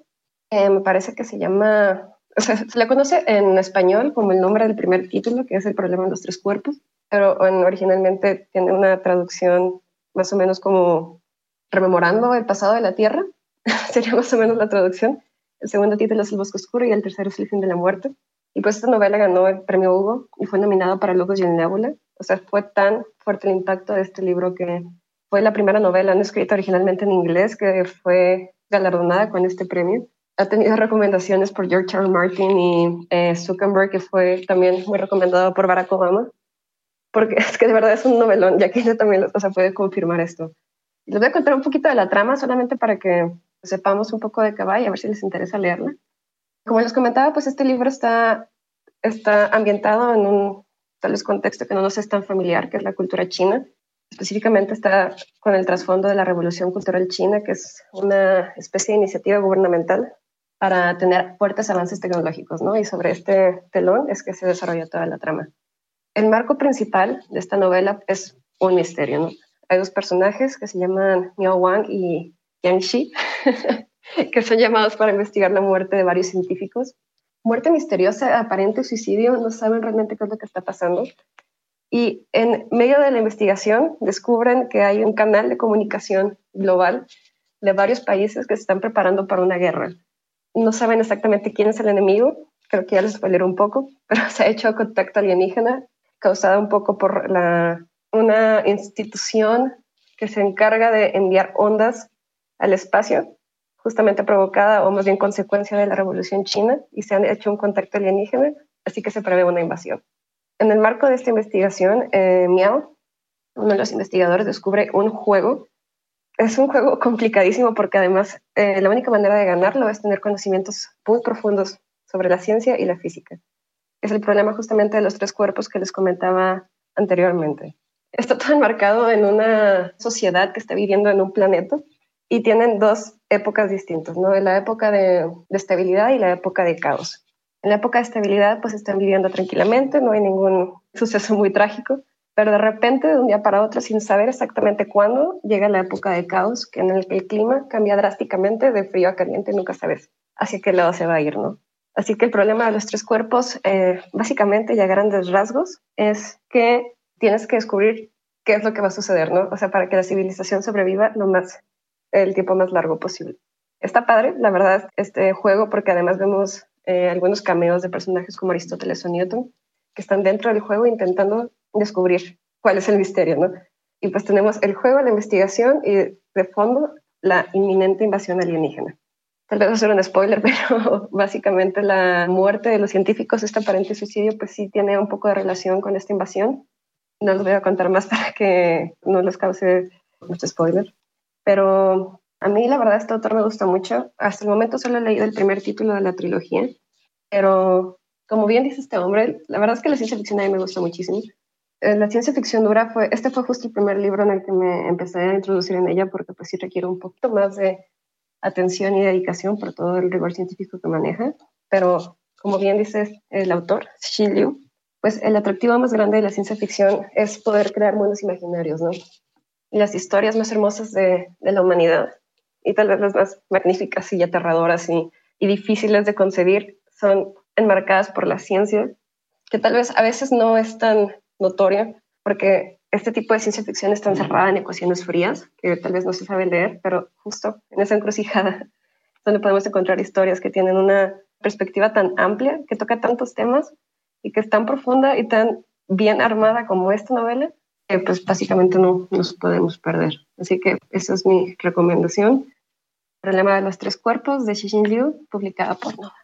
me parece que se llama, o <laughs> sea, se le conoce en español como el nombre del primer título, que es El problema de los tres cuerpos, pero originalmente tiene una traducción más o menos como rememorando el pasado de la Tierra, <laughs> sería más o menos la traducción. El segundo título es El bosque oscuro y el tercero es El fin de la muerte. Y pues esta novela ganó el premio Hugo y fue nominada para Logos y el Nebula. O sea, fue tan fuerte el impacto de este libro que fue la primera novela no escrita originalmente en inglés que fue galardonada con este premio. Ha tenido recomendaciones por George Charles Martin y eh, Zuckerberg, que fue también muy recomendado por Barack Obama, porque <laughs> es que de verdad es un novelón, ya que ella también o sea, puede confirmar esto. Les voy a contar un poquito de la trama solamente para que sepamos un poco de qué va y a ver si les interesa leerla. Como les comentaba, pues este libro está, está ambientado en un tal vez contexto que no nos es tan familiar, que es la cultura china. Específicamente está con el trasfondo de la Revolución Cultural China, que es una especie de iniciativa gubernamental para tener fuertes avances tecnológicos, ¿no? Y sobre este telón es que se desarrolla toda la trama. El marco principal de esta novela es un misterio. Hay dos personajes que se llaman Miao Wang y Yang Shi, <laughs> que son llamados para investigar la muerte de varios científicos. Muerte misteriosa, aparente suicidio, no saben realmente qué es lo que está pasando. Y en medio de la investigación descubren que hay un canal de comunicación global de varios países que se están preparando para una guerra. No saben exactamente quién es el enemigo, creo que ya les spoileré un poco, <laughs> pero se ha hecho contacto alienígena causada un poco por la, una institución que se encarga de enviar ondas al espacio justamente provocada o más bien consecuencia de la Revolución China y se han hecho un contacto alienígena, así que se prevé una invasión. En el marco de esta investigación, eh, Miao, uno de los investigadores, descubre un juego. Es un juego complicadísimo porque además eh, la única manera de ganarlo es tener conocimientos muy profundos sobre la ciencia y la física. Es el problema justamente de los tres cuerpos que les comentaba anteriormente. Está todo enmarcado en una sociedad que está viviendo en un planeta y tienen dos épocas distintas, ¿no? La época de, estabilidad y la época de caos. En la época de estabilidad, pues están viviendo tranquilamente, no hay ningún suceso muy trágico, pero de repente, de un día para otro, sin saber exactamente cuándo, llega la época de caos, que en el que el clima cambia drásticamente de frío a caliente, nunca sabes hacia qué lado se va a ir, ¿no? Así que el problema de los tres cuerpos, eh, básicamente y a grandes rasgos, es que tienes que descubrir qué es lo que va a suceder, ¿no? O sea, para que la civilización sobreviva lo más el tiempo más largo posible. Está padre, la verdad, este juego, porque además vemos eh, algunos cameos de personajes como Aristóteles o Newton, que están dentro del juego intentando descubrir cuál es el misterio, ¿no? Y pues tenemos el juego, la investigación y de fondo la inminente invasión alienígena. Tal vez ser un spoiler, <laughs> pero básicamente la muerte de los científicos, este aparente suicidio, pues sí tiene un poco de relación con esta invasión. No les voy a contar más <laughs> para que no les cause mucho spoiler. Pero a mí la verdad este autor me gusta mucho. Hasta el momento solo he leído el primer título de la trilogía, pero como bien dice este hombre, la verdad es que la ciencia ficción a mí me gusta muchísimo. Eh, la ciencia ficción dura fue, este fue justo el primer libro en el que me empecé a introducir en ella porque pues sí requiere un poquito más de atención y dedicación por todo el rigor científico que maneja, pero como bien dice el autor, Xin Liu, pues el atractivo más grande de la ciencia ficción es poder crear mundos imaginarios, ¿no? Las historias más hermosas de, la humanidad y tal vez las más magníficas y aterradoras y, difíciles de concebir son enmarcadas por la ciencia, que tal vez a veces no es tan notoria, porque este tipo de ciencia ficción está encerrada en ecuaciones frías, que tal vez no se sabe leer, pero justo en esa encrucijada donde podemos encontrar historias que tienen una perspectiva tan amplia, que toca tantos temas y que es tan profunda y tan bien armada como esta novela, pues básicamente no nos podemos perder. Así que esa es mi recomendación. Problema de los tres cuerpos de Xixin Liu, publicada por Nova.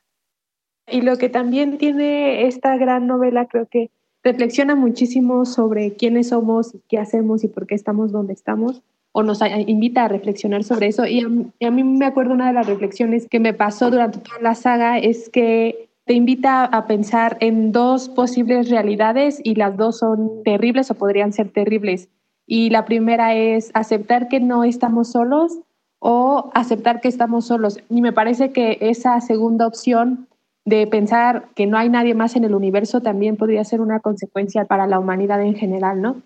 Y lo que también tiene esta gran novela, creo que reflexiona muchísimo sobre quiénes somos, qué hacemos y por qué estamos donde estamos, o nos invita a reflexionar sobre eso. Y a mí me acuerdo una de las reflexiones que me pasó durante toda la saga es que te invita a pensar en dos posibles realidades y las dos son terribles o podrían ser terribles. Y la primera es aceptar que no estamos solos o aceptar que estamos solos. Y me parece que esa segunda opción de pensar que no hay nadie más en el universo también podría ser una consecuencia para la humanidad en general, ¿no?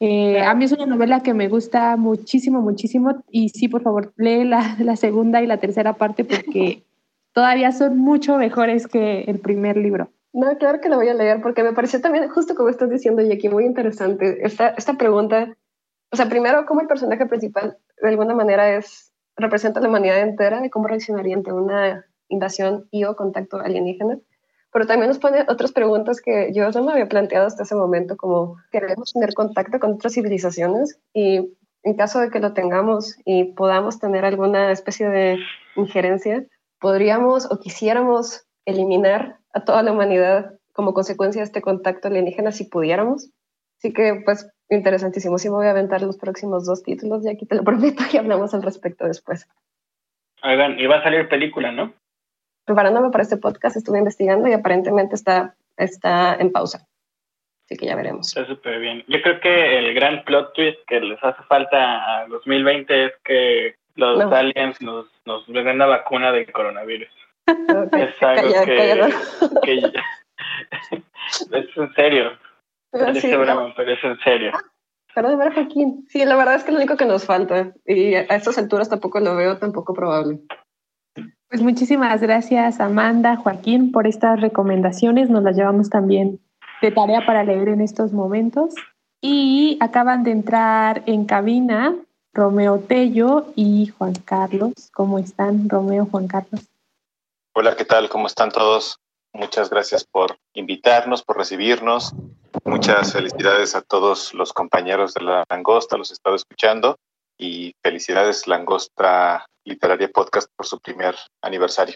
Eh, a mí es una novela que me gusta muchísimo, muchísimo y sí, por favor, lee la, la segunda y la tercera parte porque <laughs> todavía son mucho mejores que el primer libro. No, claro que lo voy a leer porque me pareció también, justo como estás diciendo, Jackie, muy interesante esta, esta pregunta. O sea, primero, cómo el personaje principal de alguna manera es, representa la humanidad entera y cómo reaccionaría ante una invasión y o contacto alienígena. Pero también nos pone otras preguntas que yo no me había planteado hasta ese momento, como queremos tener contacto con otras civilizaciones y en caso de que lo tengamos y podamos tener alguna especie de injerencia, podríamos o quisiéramos eliminar a toda la humanidad como consecuencia de este contacto alienígena si pudiéramos. Así que, pues, interesantísimo. Sí me voy a aventar los próximos dos títulos y aquí te lo <laughs> prometo y hablamos al respecto después. Oigan, y va a salir película, ¿no? Preparándome para este podcast estuve investigando y aparentemente está, está en pausa. Así que ya veremos. Está súper bien. Yo creo que el gran plot twist que les hace falta a 2020 es que los aliens nos, nos den la vacuna del coronavirus. Es algo que, <laughs> es en serio. Pero, sí, pero es en serio. Perdón, ver, Joaquín. Sí, la verdad es que es lo único que nos falta. Y a estas alturas tampoco lo veo tampoco probable. Pues muchísimas gracias, Amanda, Joaquín, por estas recomendaciones. Nos las llevamos también de tarea para leer en estos momentos. Y acaban de entrar en cabina Romeo Tello y Juan Carlos. ¿Cómo están, Romeo, Juan Carlos? Hola, ¿qué tal? ¿Cómo están todos? Muchas gracias por invitarnos, por recibirnos. Muchas felicidades a todos los compañeros de la Langosta, los he estado escuchando. Y felicidades Langosta Literaria Podcast por su primer aniversario.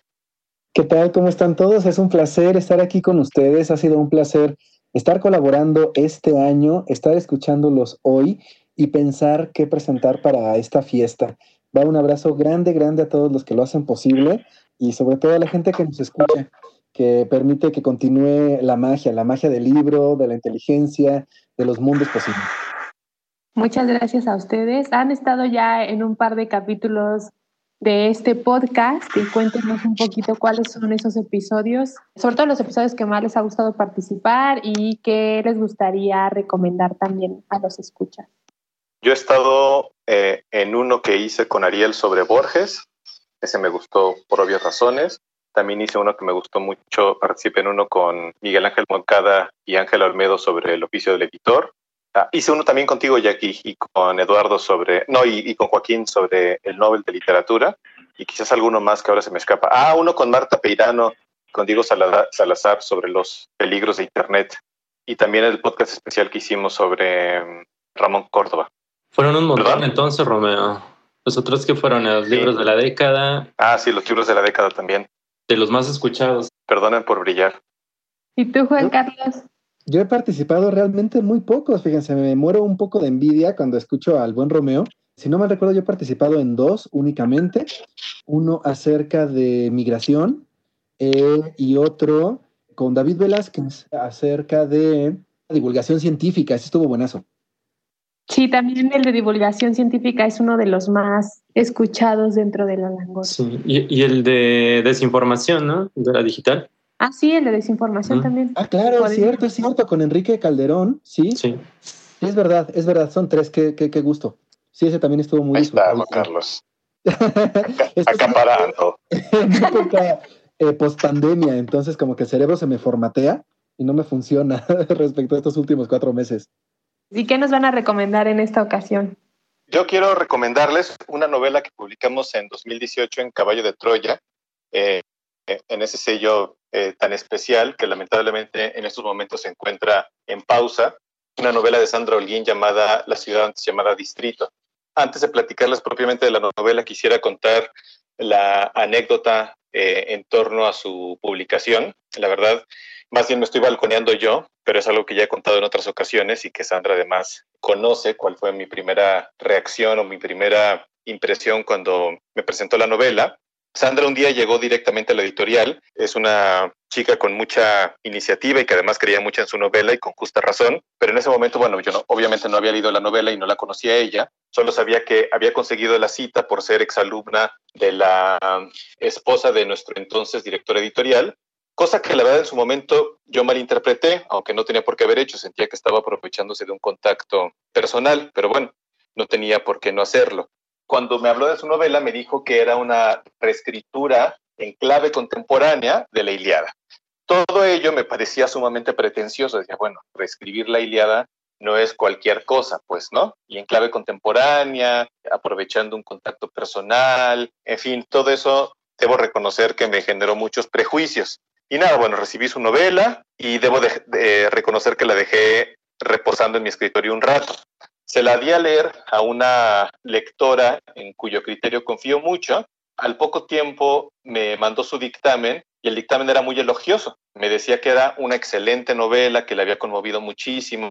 ¿Qué tal? ¿Cómo están todos? Es un placer estar aquí con ustedes. Ha sido un placer estar colaborando este año, estar escuchándolos hoy y pensar qué presentar para esta fiesta. Va un abrazo grande, grande a todos los que lo hacen posible y sobre todo a la gente que nos escucha, que permite que continúe la magia, la magia del libro, de la inteligencia, de los mundos posibles. Muchas gracias a ustedes. Han estado ya en un par de capítulos de este podcast y cuéntenos un poquito cuáles son esos episodios, sobre todo los episodios que más les ha gustado participar y qué les gustaría recomendar también a los escuchas. Yo he estado eh, en uno que hice con Ariel sobre Borges, ese me gustó por obvias razones. También hice uno que me gustó mucho, participé en uno con Miguel Ángel Moncada y Ángel Olmedo sobre el oficio del editor. Ah, hice uno también contigo, Jackie, y con Eduardo sobre, no, y, con Joaquín sobre el Nobel de Literatura, y quizás alguno más que ahora se me escapa. Ah, uno con Marta Peirano, con Diego Salazar sobre los peligros de Internet, y también el podcast especial que hicimos sobre mm, Ramón Córdoba. Fueron un montón entonces, Romeo. Los otros que fueron los libros de la década. Ah, sí, los libros de la década también. De los más escuchados. Perdonen por brillar. ¿Y tú, Juan Carlos? Yo he participado realmente muy pocos, fíjense, me muero un poco de envidia cuando escucho al buen Romeo. Si no me recuerdo, yo he participado en dos únicamente. Uno acerca de migración eh, y otro con David Velázquez acerca de divulgación científica. Ese estuvo buenazo. Sí, también el de divulgación científica es uno de los más escuchados dentro de la langosta. Sí, y, el de desinformación, ¿no? De la digital. Ah, sí, el de desinformación también. Ah, claro, es cierto, es cierto, con Enrique Calderón, sí. Sí. Es verdad, es verdad, son tres, qué, qué, qué gusto. Sí, ese también estuvo muy Ahí está, Carlos. <laughs> Acaparando. en época eh, post pandemia, entonces como que el cerebro se me formatea y no me funciona <laughs> respecto a estos últimos cuatro meses. ¿Y qué nos van a recomendar en esta ocasión? Yo quiero recomendarles una novela que publicamos en 2018 en Caballo de Troya, eh, en ese sello eh, tan especial que lamentablemente en estos momentos se encuentra en pausa, una novela de Sandra Holguín llamada La ciudad antes llamada Distrito. Antes de platicarles propiamente de la novela, quisiera contar la anécdota eh, en torno a su publicación. La verdad, más bien me estoy balconeando yo, pero es algo que ya he contado en otras ocasiones y que Sandra además conoce cuál fue mi primera reacción o mi primera impresión cuando me presentó la novela. Sandra un día llegó directamente a la editorial, es una chica con mucha iniciativa y que además creía mucho en su novela y con justa razón, pero en ese momento, bueno, yo no, obviamente no había leído la novela y no la conocía ella, solo sabía que había conseguido la cita por ser exalumna de la esposa de nuestro entonces director editorial, cosa que la verdad en su momento yo malinterpreté, aunque no tenía por qué haber hecho, sentía que estaba aprovechándose de un contacto personal, pero bueno, no tenía por qué no hacerlo cuando me habló de su novela, me dijo que era una reescritura en clave contemporánea de la Iliada. Todo ello me parecía sumamente pretencioso. Decía, bueno, reescribir la Iliada no es cualquier cosa, pues, ¿no? Y en clave contemporánea, aprovechando un contacto personal, en fin, todo eso debo reconocer que me generó muchos prejuicios. Y nada, bueno, recibí su novela y debo de, reconocer que la dejé reposando en mi escritorio un rato. Se la di a leer a una lectora en cuyo criterio confío mucho. Al poco tiempo me mandó su dictamen y el dictamen era muy elogioso. Me decía que era una excelente novela, que le había conmovido muchísimo,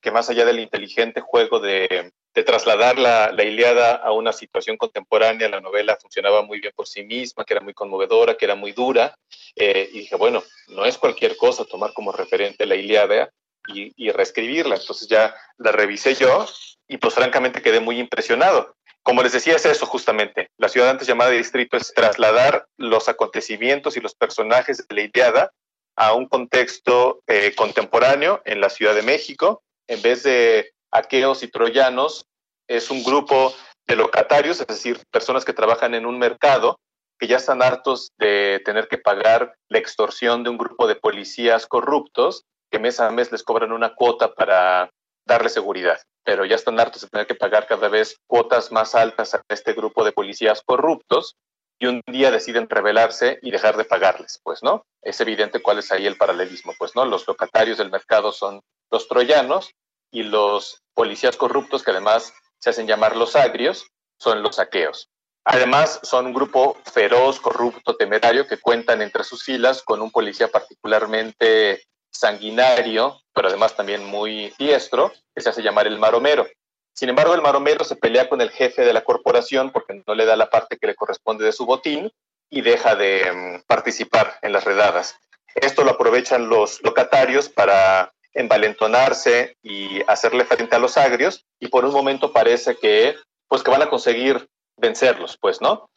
que más allá del inteligente juego de, trasladar la, la, Iliada a una situación contemporánea, la novela funcionaba muy bien por sí misma, que era muy conmovedora, que era muy dura. Eh, y dije, bueno, no es cualquier cosa tomar como referente la Iliada y, reescribirla. Entonces ya la revisé yo y pues francamente quedé muy impresionado. Como les decía, es eso justamente. La ciudad antes llamada distrito es trasladar los acontecimientos y los personajes de la Iliada a un contexto eh, contemporáneo en la Ciudad de México. En vez de aqueos y troyanos, es un grupo de locatarios, es decir, personas que trabajan en un mercado que ya están hartos de tener que pagar la extorsión de un grupo de policías corruptos que mes a mes les cobran una cuota para darle seguridad, pero ya están hartos de tener que pagar cada vez cuotas más altas a este grupo de policías corruptos y un día deciden rebelarse y dejar de pagarles, pues, ¿no? Es evidente cuál es ahí el paralelismo, pues, ¿no? Los locatarios del mercado son los troyanos y los policías corruptos, que además se hacen llamar los agrios, son los saqueos. Además, son un grupo feroz, corrupto, temerario, que cuentan entre sus filas con un policía particularmente sanguinario, pero además también muy diestro, que se hace llamar el maromero. Sin embargo, el maromero se pelea con el jefe de la corporación porque no le da la parte que le corresponde de su botín y deja de mm, participar en las redadas. Esto lo aprovechan los locatarios para envalentonarse y hacerle frente a los agrios y por un momento parece que pues que van a conseguir vencerlos, pues, ¿no?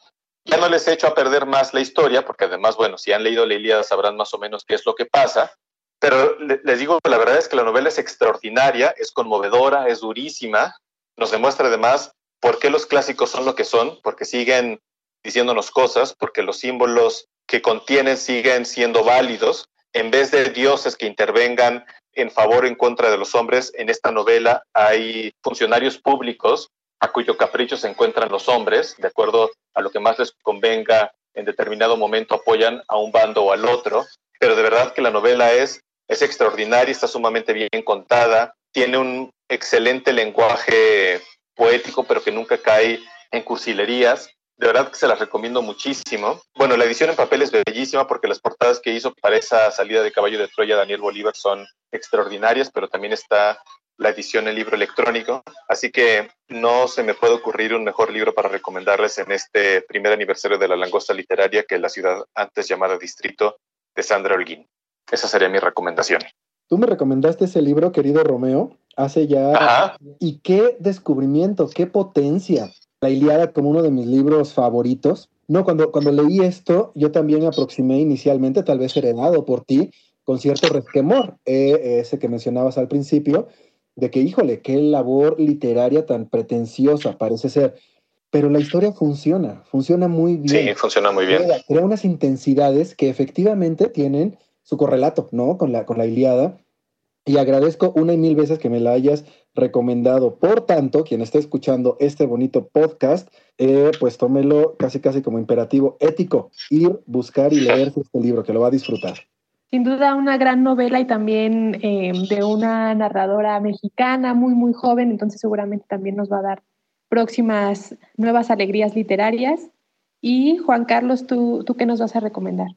Ya no les he hecho a perder más la historia, porque además, bueno, si han leído la Ilíada sabrán más o menos qué es lo que pasa, pero les digo, la verdad es que la novela es extraordinaria, es conmovedora, es durísima, nos demuestra además por qué los clásicos son lo que son, porque siguen diciéndonos cosas, porque los símbolos que contienen siguen siendo válidos. En vez de dioses que intervengan en favor o en contra de los hombres, en esta novela hay funcionarios públicos a cuyo capricho se encuentran los hombres, de acuerdo a lo que más les convenga en determinado momento apoyan a un bando o al otro, pero de verdad que la novela es es extraordinaria, está sumamente bien contada, tiene un excelente lenguaje poético, pero que nunca cae en cursilerías. De verdad que se las recomiendo muchísimo. Bueno, la edición en papel es bellísima porque las portadas que hizo para esa salida de Caballo de Troya Daniel Bolívar son extraordinarias, pero también está la edición en libro electrónico. Así que no se me puede ocurrir un mejor libro para recomendarles en este primer aniversario de la langosta literaria que la ciudad antes llamada Distrito de Sandra Holguín. Esa sería mi recomendación. Tú me recomendaste ese libro, querido Romeo, hace ya... Y qué descubrimiento, qué potencia. La Iliada como uno de mis libros favoritos. No, cuando, cuando leí esto, yo también me aproximé inicialmente, tal vez heredado por ti, con cierto resquemor, eh, ese que mencionabas al principio, de que, híjole, qué labor literaria tan pretenciosa parece ser. Pero la historia funciona, funciona muy bien. Sí, funciona muy bien. crea unas intensidades que efectivamente tienen su correlato, ¿no? Con la, con la Iliada. Y agradezco una y mil veces que me la hayas recomendado. Por tanto, quien esté escuchando este bonito podcast, eh, pues tómelo casi casi como imperativo ético, ir, buscar y leer este libro, que lo va a disfrutar. Sin duda una gran novela y también eh, de una narradora mexicana muy, muy joven, entonces seguramente también nos va a dar próximas nuevas alegrías literarias. Y Juan Carlos, ¿tú, tú qué nos vas a recomendar?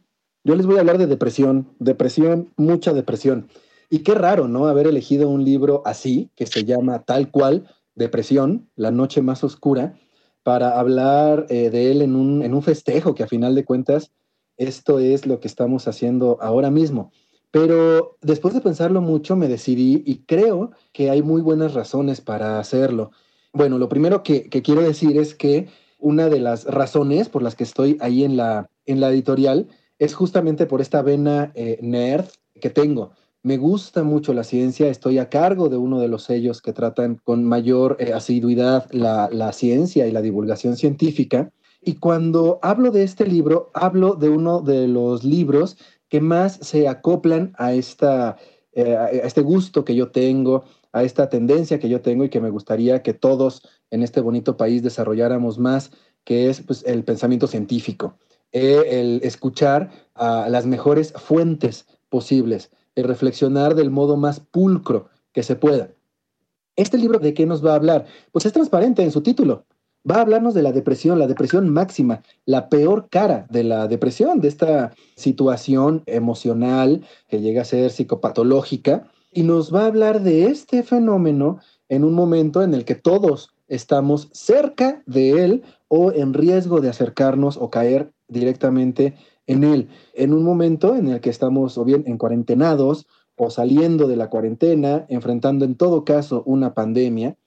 Yo les voy a hablar de depresión, depresión, mucha depresión. Y qué raro, ¿no? Haber elegido un libro así, que se llama tal cual, Depresión, la noche más oscura, para hablar eh, de él en un, en un festejo, que a final de cuentas esto es lo que estamos haciendo ahora mismo. Pero después de pensarlo mucho me decidí y creo que hay muy buenas razones para hacerlo. Bueno, lo primero que, quiero decir es que una de las razones por las que estoy ahí en la, en la editorial es justamente por esta vena eh, nerd que tengo. Me gusta mucho la ciencia, estoy a cargo de uno de los sellos que tratan con mayor eh, asiduidad la, ciencia y la divulgación científica. Y cuando hablo de este libro, hablo de uno de los libros que más se acoplan eh, a este gusto que yo tengo, a esta tendencia que yo tengo y que me gustaría que todos en este bonito país desarrolláramos más, que es pues, el pensamiento científico, eh, el escuchar a las mejores fuentes posibles, el reflexionar del modo más pulcro que se pueda. ¿Este libro de qué nos va a hablar? Pues es transparente en su título va a hablarnos de la depresión, la depresión máxima, la peor cara de la depresión, de esta situación emocional que llega a ser psicopatológica, y nos va a hablar de este fenómeno en un momento en el que todos estamos cerca de él o en riesgo de acercarnos o caer directamente en él, en un momento en el que estamos o bien en cuarentenados o saliendo de la cuarentena, enfrentando en todo caso una pandemia,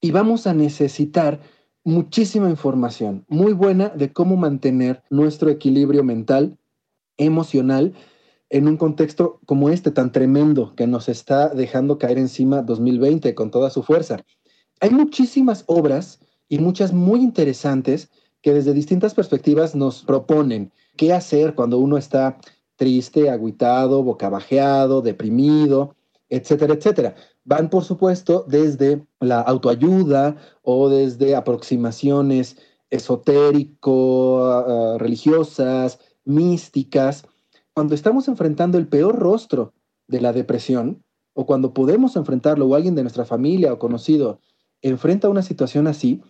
y vamos a necesitar muchísima información, muy buena de cómo mantener nuestro equilibrio mental, emocional, en un contexto como este tan tremendo que nos está dejando caer encima 2020 con toda su fuerza. Hay muchísimas obras y muchas muy interesantes que desde distintas perspectivas nos proponen qué hacer cuando uno está triste, aguitado, bocabajeado, deprimido, etcétera, etcétera van, por supuesto, desde la autoayuda o desde aproximaciones esotérico, religiosas, místicas. Cuando estamos enfrentando el peor rostro de la depresión, o cuando podemos enfrentarlo, o alguien de nuestra familia o conocido enfrenta una situación así,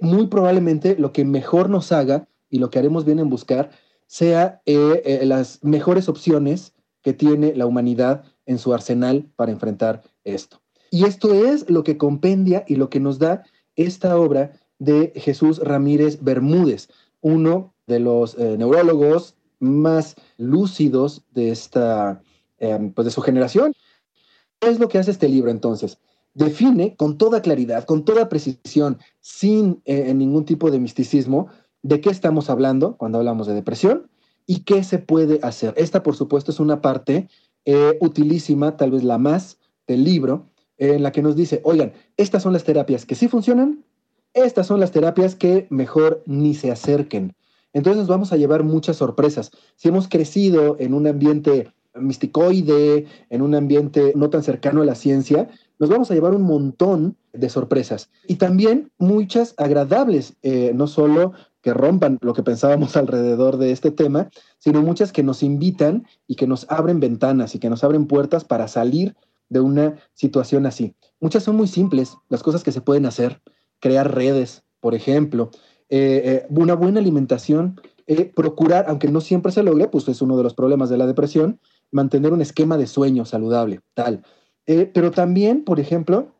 muy probablemente lo que mejor nos haga y lo que haremos bien en buscar sea eh, eh, las mejores opciones que tiene la humanidad en su arsenal para enfrentar esto. Y esto es lo que compendia y lo que nos da esta obra de Jesús Ramírez Bermúdez, uno de los eh, neurólogos más lúcidos de esta, em, pues de su generación. ¿Qué es lo que hace este libro entonces? Define con toda claridad, con toda precisión, sin eh, ningún tipo de misticismo, de qué estamos hablando cuando hablamos de depresión y qué se puede hacer. Esta, por supuesto, es una parte eh, utilísima, tal vez la más del libro, en la que nos dice, oigan, estas son las terapias que sí funcionan, estas son las terapias que mejor ni se acerquen. Entonces nos vamos a llevar muchas sorpresas. Si hemos crecido en un ambiente misticoide, en un ambiente no tan cercano a la ciencia, nos vamos a llevar un montón de sorpresas y también muchas agradables, eh, no solo que rompan lo que pensábamos <laughs> alrededor de este tema, sino muchas que nos invitan y que nos abren ventanas y que nos abren puertas para salir de una situación así. Muchas son muy simples, las cosas que se pueden hacer, crear redes, por ejemplo, eh, eh, una buena alimentación, procurar, aunque no siempre se logre, pues es uno de los problemas de la depresión, mantener un esquema de sueño saludable, tal. Pero también, por ejemplo,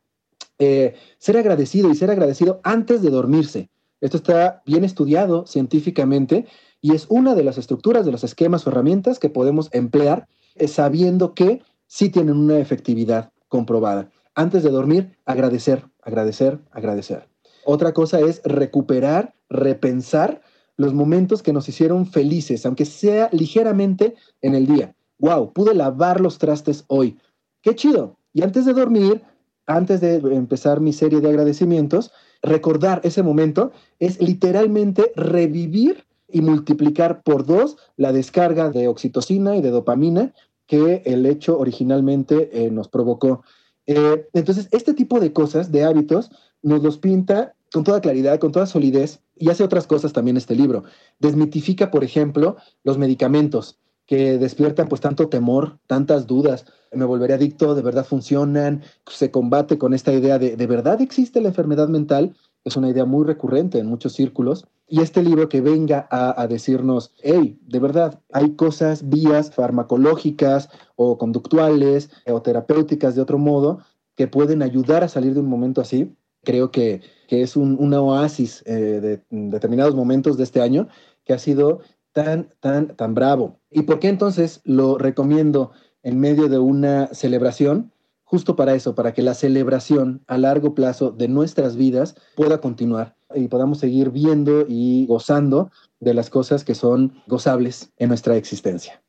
ser agradecido y ser agradecido antes de dormirse. Esto está bien estudiado científicamente y es una de las estructuras de los esquemas o herramientas que podemos emplear sabiendo que sí tienen una efectividad comprobada. Antes de dormir, agradecer, agradecer, agradecer. Otra cosa es recuperar, repensar los momentos que nos hicieron felices, aunque sea ligeramente en el día. Wow, pude lavar los trastes hoy. Qué chido. Y antes de dormir, antes de empezar mi serie de agradecimientos, recordar ese momento es literalmente revivir y multiplicar por dos la descarga de oxitocina y de dopamina que el hecho originalmente eh, nos provocó. Eh, entonces, este tipo de cosas, de hábitos, nos los pinta con toda claridad, con toda solidez, y hace otras cosas también este libro. Desmitifica, por ejemplo, los medicamentos que despiertan pues tanto temor, tantas dudas. Me volveré adicto, de verdad funcionan, se combate con esta idea de, ¿de verdad existe la enfermedad mental? Es una idea muy recurrente en muchos círculos. Y este libro que venga a, decirnos, hey, de verdad, hay cosas, vías farmacológicas o conductuales o terapéuticas de otro modo que pueden ayudar a salir de un momento así, creo que, es un, oasis eh, de determinados momentos de este año que ha sido tan, tan, tan bravo. ¿Y por qué entonces lo recomiendo en medio de una celebración? Justo para eso, para que la celebración a largo plazo de nuestras vidas pueda continuar y podamos seguir viendo y gozando de las cosas que son gozables en nuestra existencia.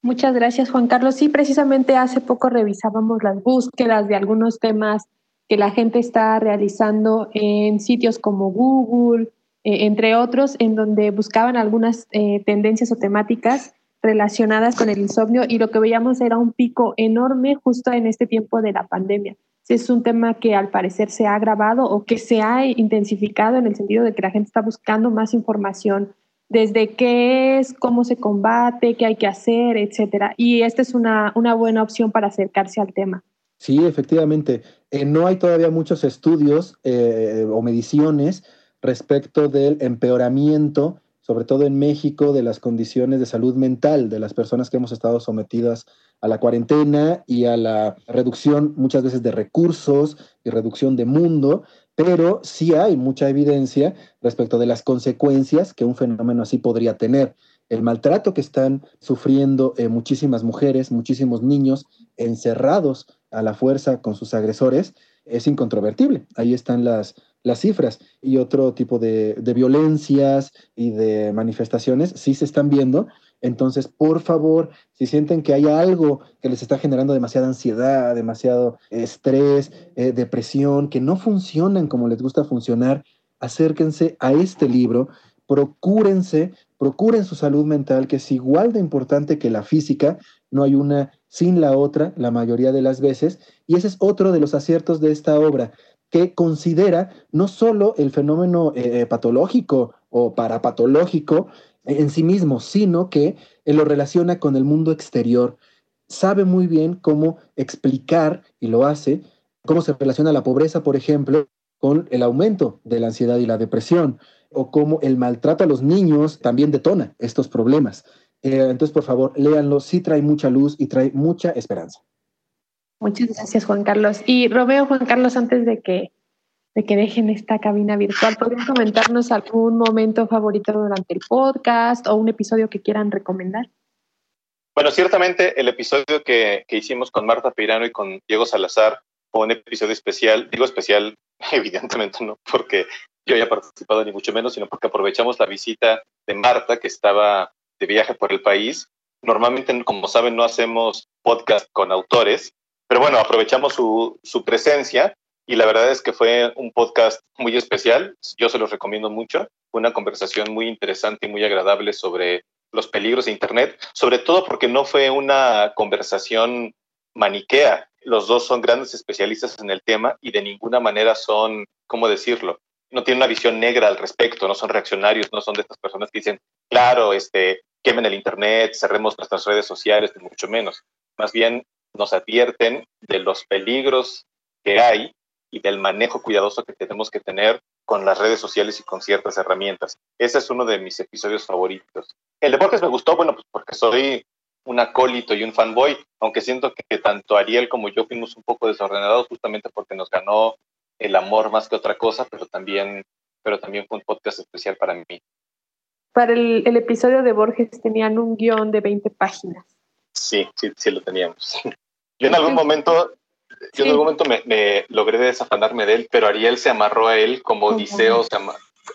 Muchas gracias, Juan Carlos. Sí, precisamente hace poco revisábamos las búsquedas de algunos temas que la gente está realizando en sitios como Google, eh, entre otros, en donde buscaban algunas eh, tendencias o temáticas relacionadas con el insomnio y lo que veíamos era un pico enorme justo en este tiempo de la pandemia. Es un tema que al parecer se ha agravado o que se ha intensificado en el sentido de que la gente está buscando más información desde qué es, cómo se combate, qué hay que hacer, etcétera. Y esta es una, una buena opción para acercarse al tema. Sí, efectivamente. Eh, no hay todavía muchos estudios o mediciones respecto del empeoramiento, sobre todo en México, de las condiciones de salud mental de las personas que hemos estado sometidas a la cuarentena y a la reducción muchas veces de recursos y reducción de mundo, pero sí hay mucha evidencia respecto de las consecuencias que un fenómeno así podría tener. El maltrato que están sufriendo eh, muchísimas mujeres, muchísimos niños encerrados a la fuerza con sus agresores es incontrovertible. Ahí están las, las cifras y otro tipo de, de, violencias y de manifestaciones sí se están viendo. Entonces, por favor, si sienten que hay algo que les está generando demasiada ansiedad, demasiado estrés, eh, depresión, que no funcionan como les gusta funcionar, acérquense a este libro, procúrense, procuren su salud mental, que es igual de importante que la física, no hay una sin la otra la mayoría de las veces, y ese es otro de los aciertos de esta obra, que considera no solo el fenómeno eh, eh, patológico o parapatológico en sí mismo, sino que lo relaciona con el mundo exterior. Sabe muy bien cómo explicar, y lo hace, cómo se relaciona la pobreza, por ejemplo, con el aumento de la ansiedad y la depresión, o cómo el maltrato a los niños también detona estos problemas. Eh, entonces, por favor, léanlo, sí trae mucha luz y trae mucha esperanza. Muchas gracias, Juan Carlos. Y Romeo, Juan Carlos, antes de que, de que dejen esta cabina virtual, ¿podrían comentarnos algún momento favorito durante el podcast o un episodio que quieran recomendar? Bueno, ciertamente el episodio que, que hicimos con Marta Pirano y con Diego Salazar fue un episodio especial. Digo especial, <laughs> evidentemente no porque yo haya participado ni mucho menos, sino porque aprovechamos la visita de Marta, que estaba de viaje por el país. Normalmente, como saben, no hacemos podcast con autores, pero bueno, aprovechamos su, su presencia y la verdad es que fue un podcast muy especial. Yo se los recomiendo mucho. Fue una conversación muy interesante y muy agradable sobre los peligros de Internet, sobre todo porque no fue una conversación maniquea. Los dos son grandes especialistas en el tema y de ninguna manera son, ¿cómo decirlo? No tienen una visión negra al respecto, no son reaccionarios, no son de estas personas que dicen, claro, este, quemen el Internet, cerremos nuestras redes sociales, mucho menos. Más bien nos advierten de los peligros que hay y del manejo cuidadoso que tenemos que tener con las redes sociales y con ciertas herramientas. Ese es uno de mis episodios favoritos. El deportes me gustó, bueno, pues porque soy un acólito y un fanboy, aunque siento que tanto Ariel como yo fuimos un poco desordenados justamente porque nos ganó el amor más que otra cosa, pero también, pero también fue un podcast especial para mí. Para el, episodio de Borges tenían un guion de 20 páginas. Sí, sí, sí lo teníamos. Yo en algún momento, yo en algún momento me, logré desafanarme de él, pero Ariel se amarró a él como Odiseo se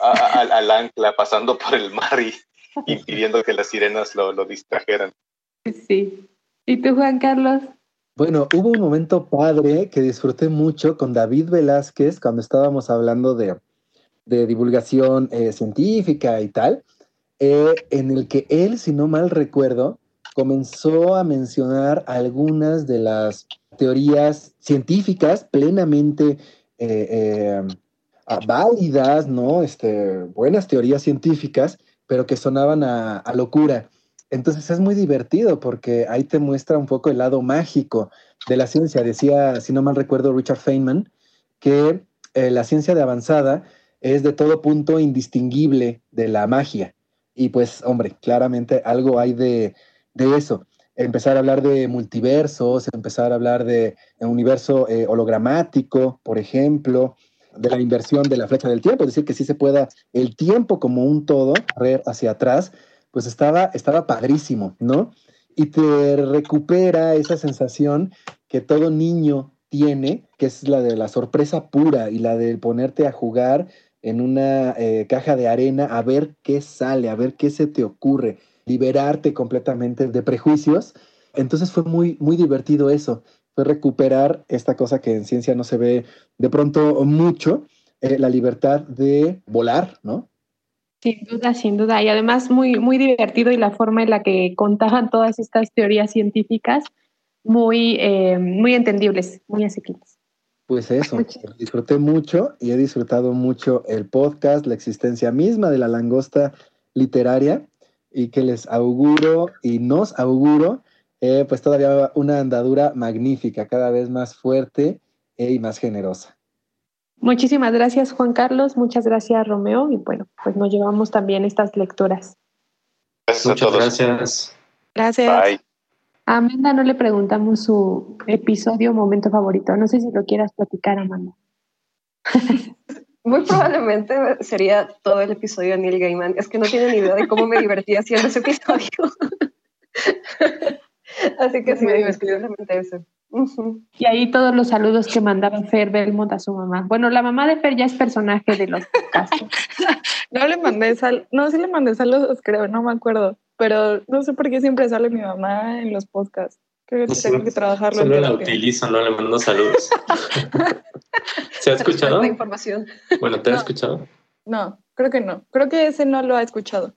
al ancla pasando por el mar y <laughs> impidiendo que las sirenas lo, lo distrajeran. Sí. ¿Y tú, Juan Carlos? Bueno, hubo un momento padre que disfruté mucho con David Velázquez cuando estábamos hablando de, divulgación eh, científica y tal. Eh, en el que él, si no mal recuerdo, comenzó a mencionar algunas de las teorías científicas plenamente eh, eh, válidas, ¿no? Este, buenas teorías científicas, pero que sonaban a, locura. Entonces es muy divertido porque ahí te muestra un poco el lado mágico de la ciencia. Decía, si no mal recuerdo, Richard Feynman, que la ciencia de avanzada es de todo punto indistinguible de la magia. Y pues, hombre, claramente algo hay de, eso. Empezar a hablar de multiversos, empezar a hablar de un universo eh, hologramático, por ejemplo, de la inversión de la flecha del tiempo, es decir, que sí se pueda el tiempo como un todo correr hacia atrás, pues estaba, estaba padrísimo, ¿no? Y te recupera esa sensación que todo niño tiene, que es la de la sorpresa pura y la de ponerte a jugar en una eh, caja de arena a ver qué sale, a ver qué se te ocurre, liberarte completamente de prejuicios. Entonces fue muy, muy divertido eso, fue recuperar esta cosa que en ciencia no se ve de pronto mucho, eh, la libertad de volar, ¿no? Sin duda, sin duda. Y además muy, muy divertido y la forma en la que contaban todas estas teorías científicas, muy, eh, muy entendibles, muy asequibles. Pues eso, disfruté mucho y he disfrutado mucho el podcast, la existencia misma de la langosta literaria y que les auguro y nos auguro eh, pues todavía una andadura magnífica, cada vez más fuerte eh, y más generosa. Muchísimas gracias Juan Carlos, muchas gracias Romeo y bueno, pues nos llevamos también estas lecturas. Gracias Muchas gracias. Gracias. Bye. A Amanda no le preguntamos su episodio momento favorito. No sé si lo quieras platicar, Amanda. <laughs> Muy probablemente sería todo el episodio de Neil Gaiman. Es que no tienen idea de cómo me divertí haciendo ese episodio. <laughs> Así que sí, me divertí realmente eso. Y ahí todos los saludos que mandaba Fer Belmont a su mamá. Bueno, la mamá de Fer ya es personaje de los casos. <laughs> no le mandé sal, no, sí le mandé saludos, creo, no me acuerdo pero no sé por qué siempre sale mi mamá en los podcasts. Creo que tengo que trabajarlo. Solo la utilizo, no le mando saludos. <laughs> ¿Se ha escuchado? La información. Bueno, ¿te ha escuchado? No, creo que no. Creo que ese no lo ha escuchado.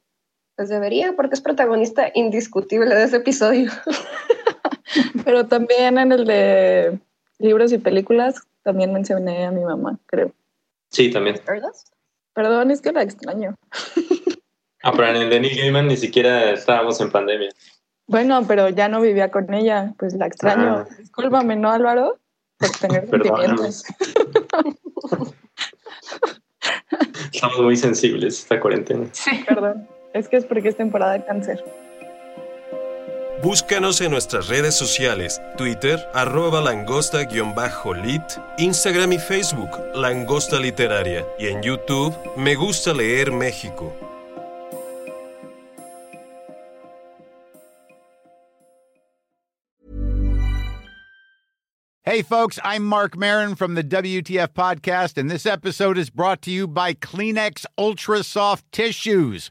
Pues debería, porque es protagonista indiscutible de ese episodio. <laughs> <laughs> pero también en el de libros y películas también mencioné a mi mamá, creo. Sí, también. Perdón, es que la extraño. Ah, pero en el de Neil Gaiman ni siquiera estábamos en pandemia. Bueno, pero ya no vivía con ella, pues la extraño. Ah. Discúlpame, ¿no, Álvaro? Por tener <laughs> sentimientos. <laughs> Estamos muy sensibles esta cuarentena. Sí, perdón. Es que es porque es temporada de cáncer. Búscanos en nuestras redes sociales, Twitter, arroba langosta-lit, Instagram y Facebook, Langosta Literaria, y en YouTube, Me Gusta Leer México. Hey, folks, I'm Mark Marin from the WTF Podcast, and this episode is brought to you by Kleenex Ultra Soft Tissues